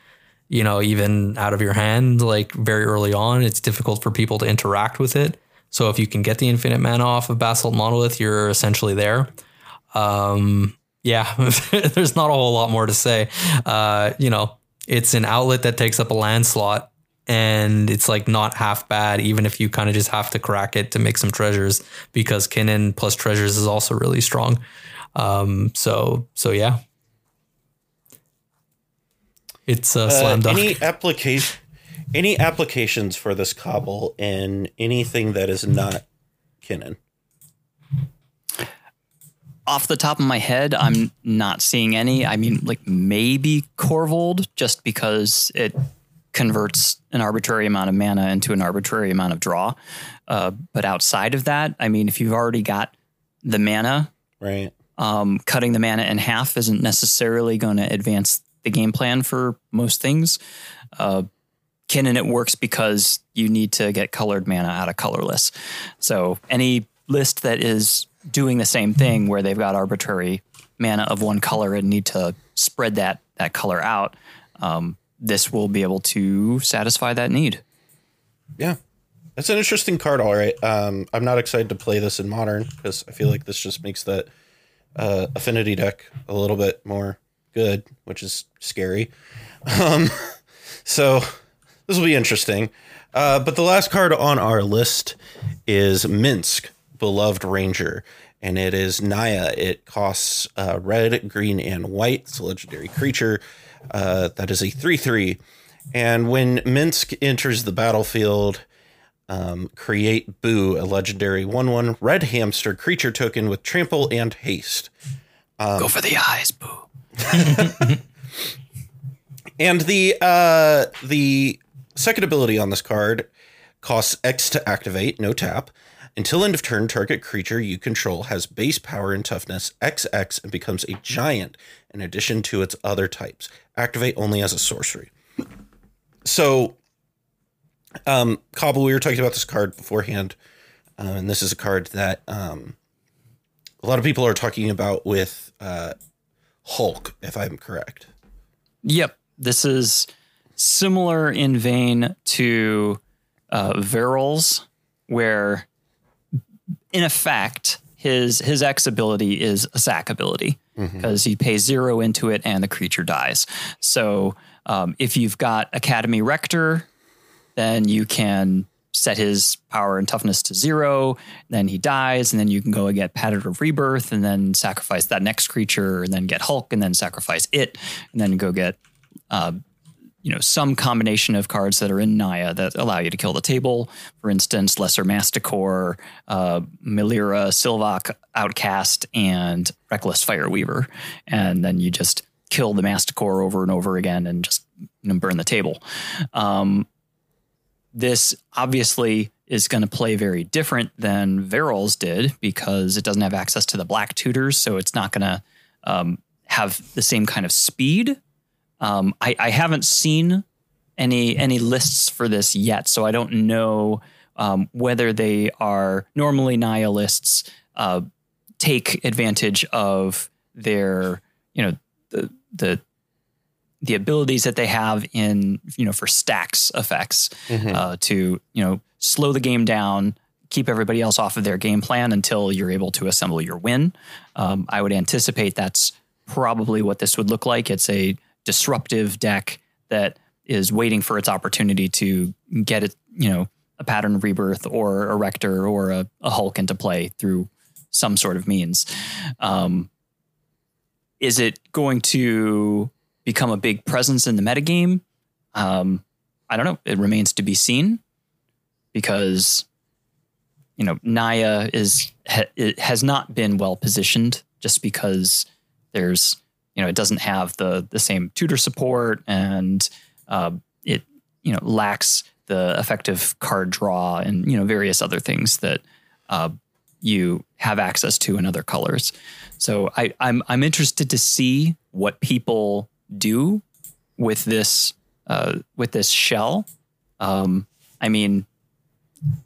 you know, even out of your hand, like very early on. It's difficult for people to interact with it. So if you can get the infinite mana off of Basalt Monolith, you're essentially there. Um, yeah, there's not a whole lot more to say. Uh, you know, it's an outlet that takes up a land slot and it's like not half bad, even if you kind of just have to crack it to make some treasures because Kinnan plus treasures is also really strong. Um, so, so yeah. It's a Uh, slam dunk. any application, any applications for this cobble in anything that is not Kinnan? Off the top of my head, I'm not seeing any. I mean, like maybe Korvold, just because it converts an arbitrary amount of mana into an arbitrary amount of draw. Uh, but outside of that, I mean, if you've already got the mana, Right. um, cutting the mana in half isn't necessarily going to advance the game plan for most things. Uh, Kinnan, it works because you need to get colored mana out of colorless. So any list that is doing the same thing where they've got arbitrary mana of one color and need to spread that that color out, um, this will be able to satisfy that need. Yeah. That's an interesting card, all right. Um, I'm not excited to play this in modern because I feel like this just makes that uh, affinity deck a little bit more good, which is scary. Um, so this will be interesting. Uh, but the last card on our list is Minsc, Beloved Ranger. And it is Naya. It costs uh, red, green, and white. It's a legendary creature. Uh, that is a 3 3. And when Minsc enters the battlefield, um, create Boo, a legendary 1 1 red hamster creature token with trample and haste. Go for the eyes, boo. And the uh, the second ability on this card costs X to activate, no tap. Until end of turn, target creature you control has base power and toughness XX and becomes a giant in addition to its other types. Activate only as a sorcery. So, um, Cobble, we were talking about this card beforehand, uh, and this is a card that um, a lot of people are talking about with uh, Hulk, if I'm correct. Yep. This is similar in vein to uh, Varolz, where in effect his his X ability is a sack ability because he pays zero into it and the creature dies. So um, if you've got Academy Rector, then you can set his power and toughness to zero. Then he dies, and then you can go and get Pattern of Rebirth, and then sacrifice that next creature, and then get Hulk, and then sacrifice it, and then go get uh, you know some combination of cards that are in Naya that allow you to kill the table. For instance, Lesser Masticore, uh, Melira, Sylvok, Outcast, and Reckless Fireweaver, and then you just kill the Masticore over and over again and just you know, burn the table. Um, this obviously is going to play very different than Varolz did because it doesn't have access to the black tutors, so it's not going to um, have the same kind of speed. Um, I, I haven't seen any any lists for this yet, so I don't know um, whether they are normally Naya lists uh, take advantage of their you know the the the abilities that they have in you know for stacks effects uh, to you know slow the game down keep everybody else off of their game plan until you're able to assemble your win. Um, i would anticipate that's probably what this would look like. It's a disruptive deck that is waiting for its opportunity to get it you know a pattern of rebirth or a rector or a, a hulk into play through some sort of means um, is it going to become a big presence in the metagame? Um, I don't know. It remains to be seen because you know Naya is ha, has not been well positioned just because there's you know it doesn't have the the same tutor support and uh, it you know lacks the effective card draw and you know various other things that uh, you have access to in other colors. So I, I'm I'm interested to see what people do with this uh, with this shell. Um, I mean,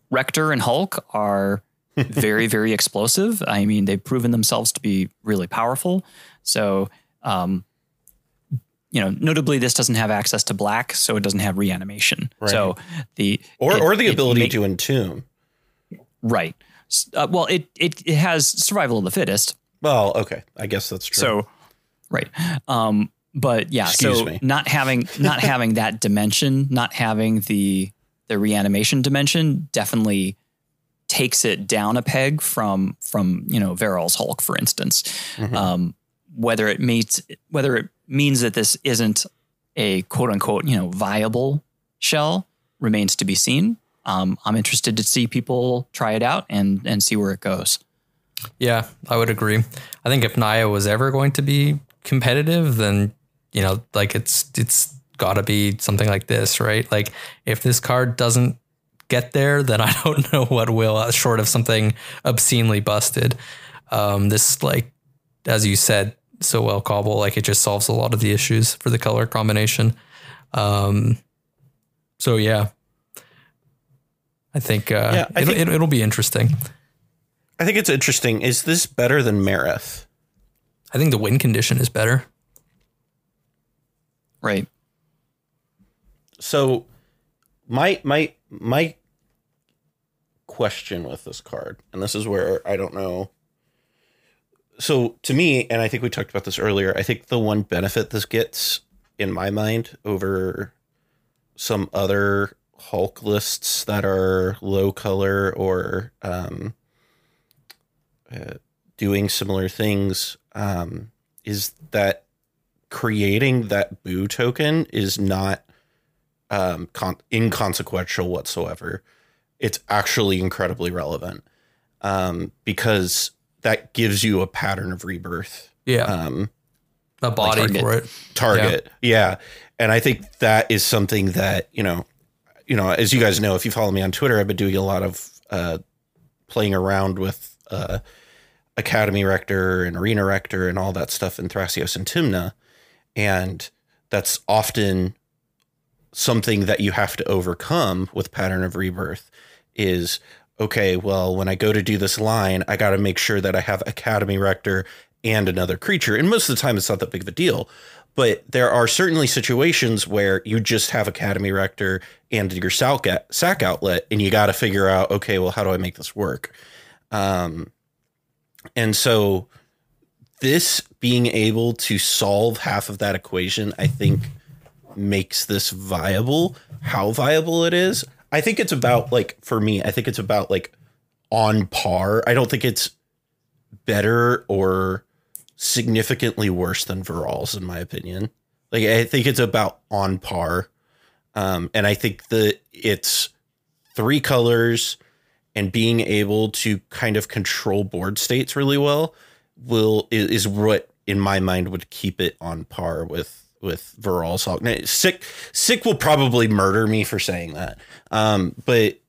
Rector and Hulk are very very explosive. I mean, they've proven themselves to be really powerful. So. Um, you know, notably, this doesn't have access to black, so it doesn't have reanimation. Right. So the Or, it- or the ability make- to entomb. right. Uh, well, it, it it has survival of the fittest, Well, okay. I guess that's true. So, right. Um, but yeah, Excuse so me. not having not having that dimension, not having the the reanimation dimension, definitely takes it down a peg from from you know Varolz Hulk, for instance. Mhm. Um, whether it meets whether it means that this isn't a quote unquote you know viable shell remains to be seen. Um, I'm interested to see people try it out and and see where it goes. Yeah, I would agree. I think if Naya was ever going to be competitive, then you know, like it's it's got to be something like this, right? Like if this card doesn't get there, then I don't know what will, uh, short of something obscenely busted. Um, this like, as you said, so well cobble, like it just solves a lot of the issues for the color combination. Um, so yeah. I think, uh, Yeah, I it'll, think- it'll, it'll be interesting. I think it's interesting. Is this better than Marath? I think the win condition is better. Right. So my my my question with this card, and this is where I don't know. So to me, and I think we talked about this earlier, I think the one benefit this gets in my mind over some other Hulk lists that are low color or um, uh, doing similar things um, is that creating that boo token is not um, con- inconsequential whatsoever. It's actually incredibly relevant um, because that gives you a pattern of rebirth Yeah. um, a body target. for it. target. Yeah. And I think that is something that, you know, you know, as you guys know, if you follow me on Twitter, I've been doing a lot of uh, playing around with uh, Academy Rector and Arena Rector and all that stuff in Thrasios and Tymna. And that's often something that you have to overcome with Pattern of Rebirth is okay, well, when I go to do this line, I got to make sure that I have Academy Rector and another creature. And most of the time, it's not that big of a deal. But there are certainly situations where you just have Academy Rector and your sack outlet, and you got to figure out, okay, well, how do I make this work? Um, and so this being able to solve half of that equation, I think makes this viable. How viable it is, I think it's about like for me, I think it's about like on par. I don't think it's better or significantly worse than Varolz, in my opinion. Like I think it's about on par. Um, and I think that it's three colors and being able to kind of control board states really well will is what in my mind would keep it on par with with Hulk. Now, sick sick will probably murder me for saying that. Um, but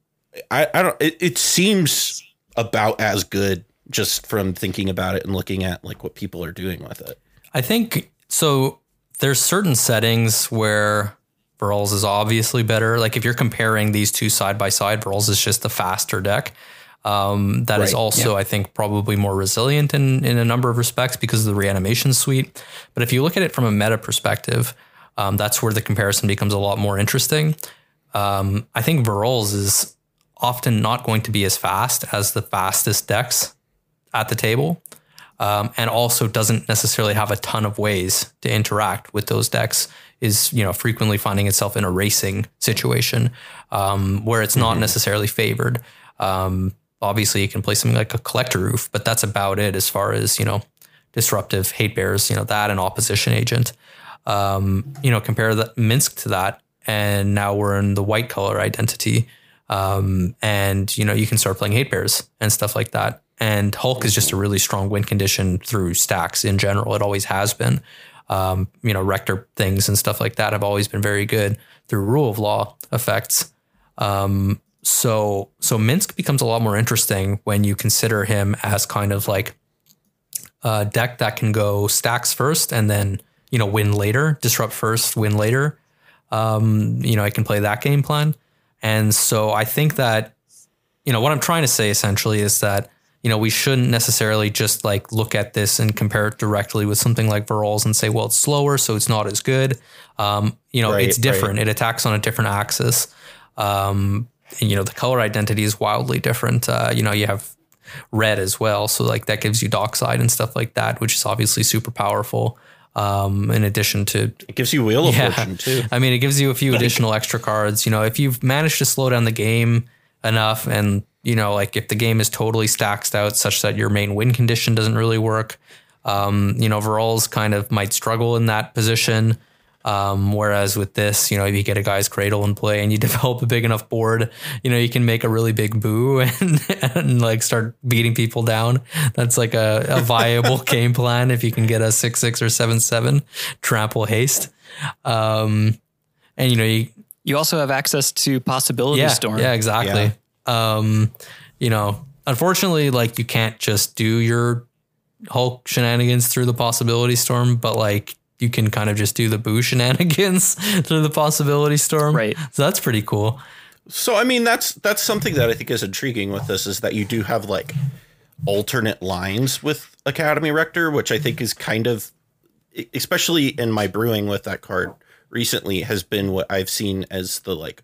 I, I don't it, it seems about as good just from thinking about it and looking at like what people are doing with it. I think so. There's certain settings where Varolz is obviously better. Like if you're comparing these two side by side, Varolz is just the faster deck. Um, that right, is also, yeah. I think, probably more resilient in, in a number of respects because of the reanimation suite. But if you look at it from a meta perspective, um, that's where the comparison becomes a lot more interesting. Um, I think Varolz is often not going to be as fast as the fastest decks at the table, um, and also doesn't necessarily have a ton of ways to interact with those decks. Is you know frequently finding itself in a racing situation um, where it's not mm-hmm. necessarily favored. Um, obviously, you can play something like a collector ouphe, but that's about it as far as you know disruptive hate bears. You know that and opposition agent. Um, you know compare the Minsc to that, and now we're in the white color identity. Um, and you know you can start playing hate bears and stuff like that and Hulk is just a really strong win condition through stacks in general. It always has been. Um, you know, Rector things and stuff like that have always been very good through rule of law effects. Um, so so Minsc becomes a lot more interesting when you consider him as kind of like a deck that can go stacks first and then you know win later, disrupt first, win later. Um, you know, I can play that game plan. And so I think that, you know, what I'm trying to say essentially is that you know, we shouldn't necessarily just like look at this and compare it directly with something like Varolz and say, well, it's slower, so it's not as good. Um, you know, right, it's different. Right. It attacks on a different axis. Um, you know, the color identity is wildly different. Uh, you know, you have red as well. So like that gives you Dockside and stuff like that, which is obviously super powerful. Um, in addition to it gives you Wheel of yeah, Fortune too. I mean, it gives you a few additional extra cards. You know, if you've managed to slow down the game enough and you know, like if the game is totally stacked out such that your main win condition doesn't really work, um, you know, Varolz kind of might struggle in that position. Um, whereas with this, you know, if you get a Gaia's Cradle in play and you develop a big enough board, you know, you can make a really big boo and, and like start beating people down. That's like a, a viable game plan if you can get a six six or seven seven trample haste. Um, and you know, you you also have access to possibility yeah, storm. Yeah, exactly. Yeah. Um, you know, unfortunately, like you can't just do your Hulk shenanigans through the possibility storm, but like you can kind of just do the boo shenanigans through the possibility storm. Right. So that's pretty cool. So I mean that's that's something that I think is intriguing with this is that you do have like alternate lines with Academy Rector, which I think is kind of especially in my brewing with that card recently has been what I've seen as the like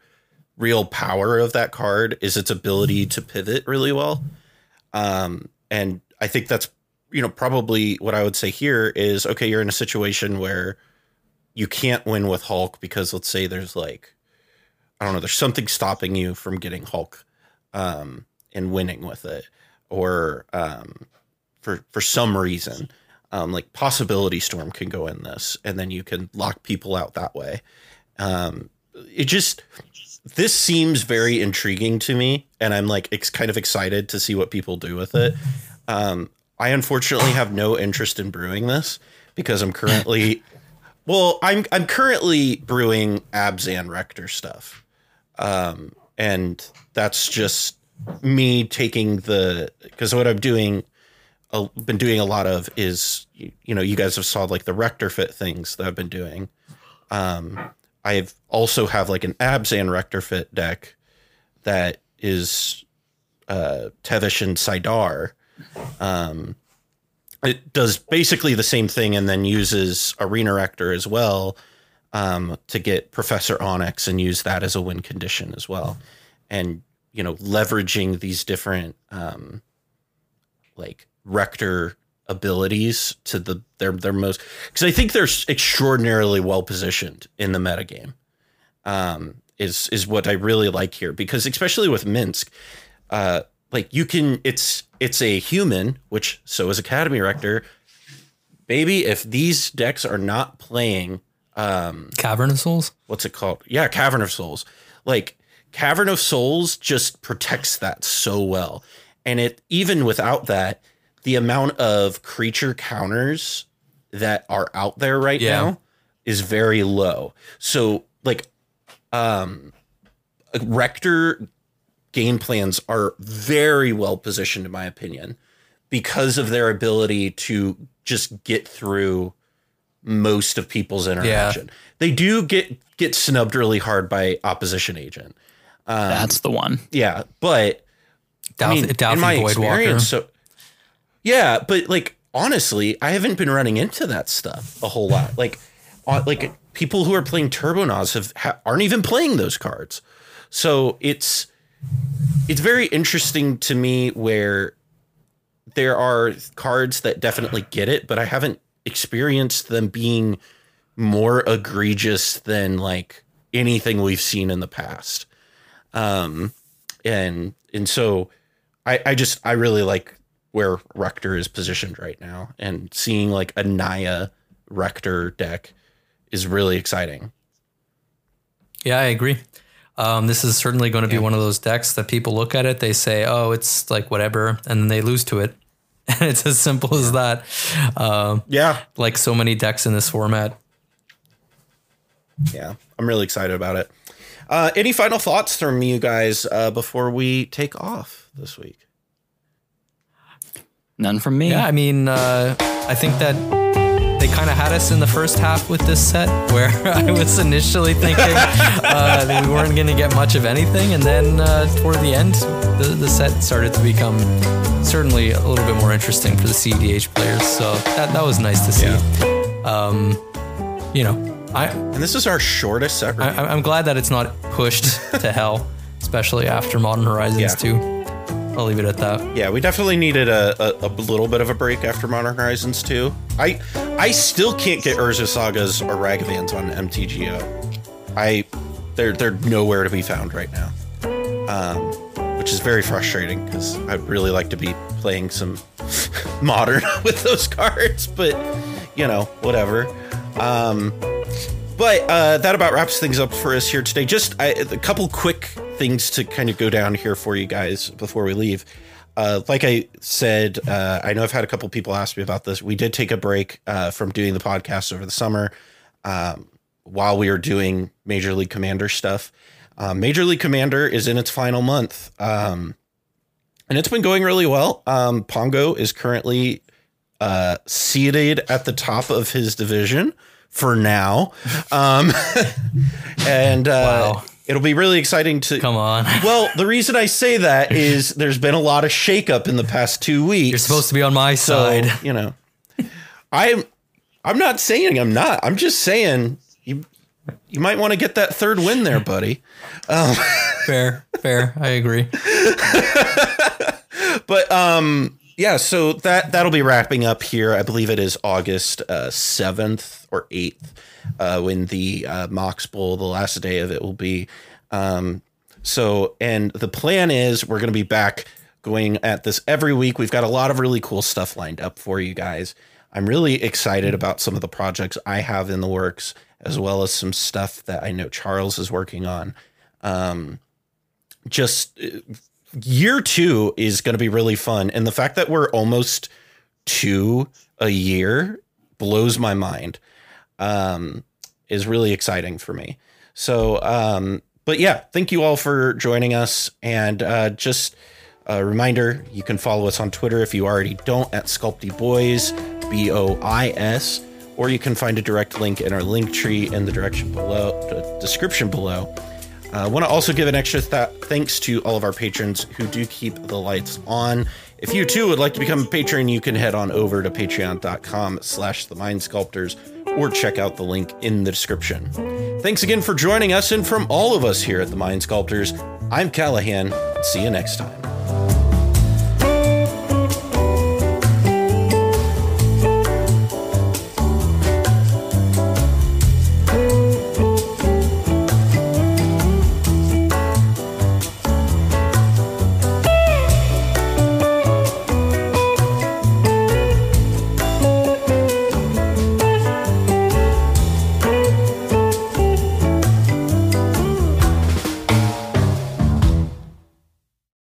real power of that card is its ability to pivot really well. Um, and I think that's you know probably what I would say here is okay, you're in a situation where you can't win with Hulk because let's say there's like I don't know, there's something stopping you from getting Hulk um, and winning with it, or um, for for some reason, um, like possibility storm can go in this, and then you can lock people out that way. Um, it just this seems very intriguing to me, and I'm like it's kind of excited to see what people do with it. Um, I unfortunately have no interest in brewing this because I'm currently, well, I'm I'm currently brewing Abzan Rector stuff, um, and that's just me taking the because what I'm doing, uh, been doing a lot of is you, you know you guys have saw like the Rector fit things that I've been doing. Um, I have also have like an Abzan Rector Fit deck that is uh, Tevesh and Sidar. Um, it does basically the same thing and then uses Arena Rector as well um, to get Professor Onyx and use that as a win condition as well. And, you know, leveraging these different um, like Rector abilities to the their their most because I think they're extraordinarily well positioned in the metagame. Um, is is what I really like here because especially with Minsc, uh, like you can it's it's a human, which so is Academy Rector. Baby, if these decks are not playing um Cavern of Souls. what's it called? Yeah, Cavern of Souls. Like Cavern of Souls just protects that so well. And it even without that, the amount of creature counters that are out there right Yeah. now is very low. So like um Rector game plans are very well positioned in my opinion because of their ability to just get through most of people's interaction. They do get get snubbed really hard by opposition agent. Um, That's the one. Yeah, but Doubt, I mean, Doubt in my Walker. experience, so yeah, but like honestly, I haven't been running into that stuff a whole lot. Like, on, like people who are playing Turbonaws have ha, aren't even playing those cards. So it's it's very interesting to me where there are cards that definitely get it, but I haven't experienced them being more egregious than like anything we've seen in the past. Um, and and so I I just I really like where Rector is positioned right now, and seeing like a Naya Rector deck is really exciting. Yeah, I agree. Um, this is certainly going to be one of those decks that people look at it, they say, "Oh, it's like whatever," and then they lose to it, and it's as simple as that. Um, Yeah, like so many decks in this format. yeah, I'm really excited about it. Uh, any final thoughts from you guys uh, before we take off this week? None from me. Yeah, I mean, uh, I think that they kind of had us in the first half with this set, where I was initially thinking uh, that we weren't going to get much of anything, and then uh, toward the end, the, the set started to become certainly a little bit more interesting for the CDH players. So that that was nice to see. Um, you know, I, And this is our shortest set. I, I'm glad that it's not pushed to hell, especially after Modern Horizons Yeah. 2. I'll leave it at that. Yeah, we definitely needed a, a, a little bit of a break after Modern Horizons 2. I I still can't get Urza Saga's or Ragavans on MTGO. I they're they're nowhere to be found right now, um, which is very frustrating because I'd really like to be playing some modern with those cards, but you know whatever. Um, but uh, that about wraps things up for us here today. Just I, a couple quick things to kind of go down here for you guys before we leave. Uh, like I said, uh, I know I've had a couple people ask me about this. We did take a break uh, from doing the podcast over the summer um, while we were doing Major League Commander stuff. Um, Major League Commander is in its final month, um, and it's been going really well. Um, Pongo is currently uh, seated at the top of his division for now. Um, and uh, Wow. It'll be really exciting to Come on. Well, the reason I say that is there's been a lot of shakeup in the past two weeks. You're supposed to be on my so, side. you know, I'm I'm not saying I'm not. I'm just saying you you might want to get that third win there, buddy. Fair, fair. I agree. But um yeah, so that that'll be wrapping up here. I believe it is August uh, seventh or eighth uh, when the uh, Mox Bowl, the last day of it, will be. Um, so, and the plan is we're going to be back going at this every week. We've got a lot of really cool stuff lined up for you guys. I'm really excited about some of the projects I have in the works, as well as some stuff that I know Charles is working on. Um, just uh, year two is going to be really fun. And the fact that we're almost two a year blows my mind. Um, is really exciting for me. So, um, but yeah, thank you all for joining us. And uh, just a reminder you can follow us on Twitter if you already don't at Sculpty Boys, B O I S, or you can find a direct link in our link tree in the direction below, the description below. I uh, want to also give an extra th- thanks to all of our patrons who do keep the lights on. If you too would like to become a patron, you can head on over to patreon.com slash the mind sculptors or check out the link in the description. Thanks again for joining us, and from all of us here at the Mind Sculptors, I'm Callahan. See you next time.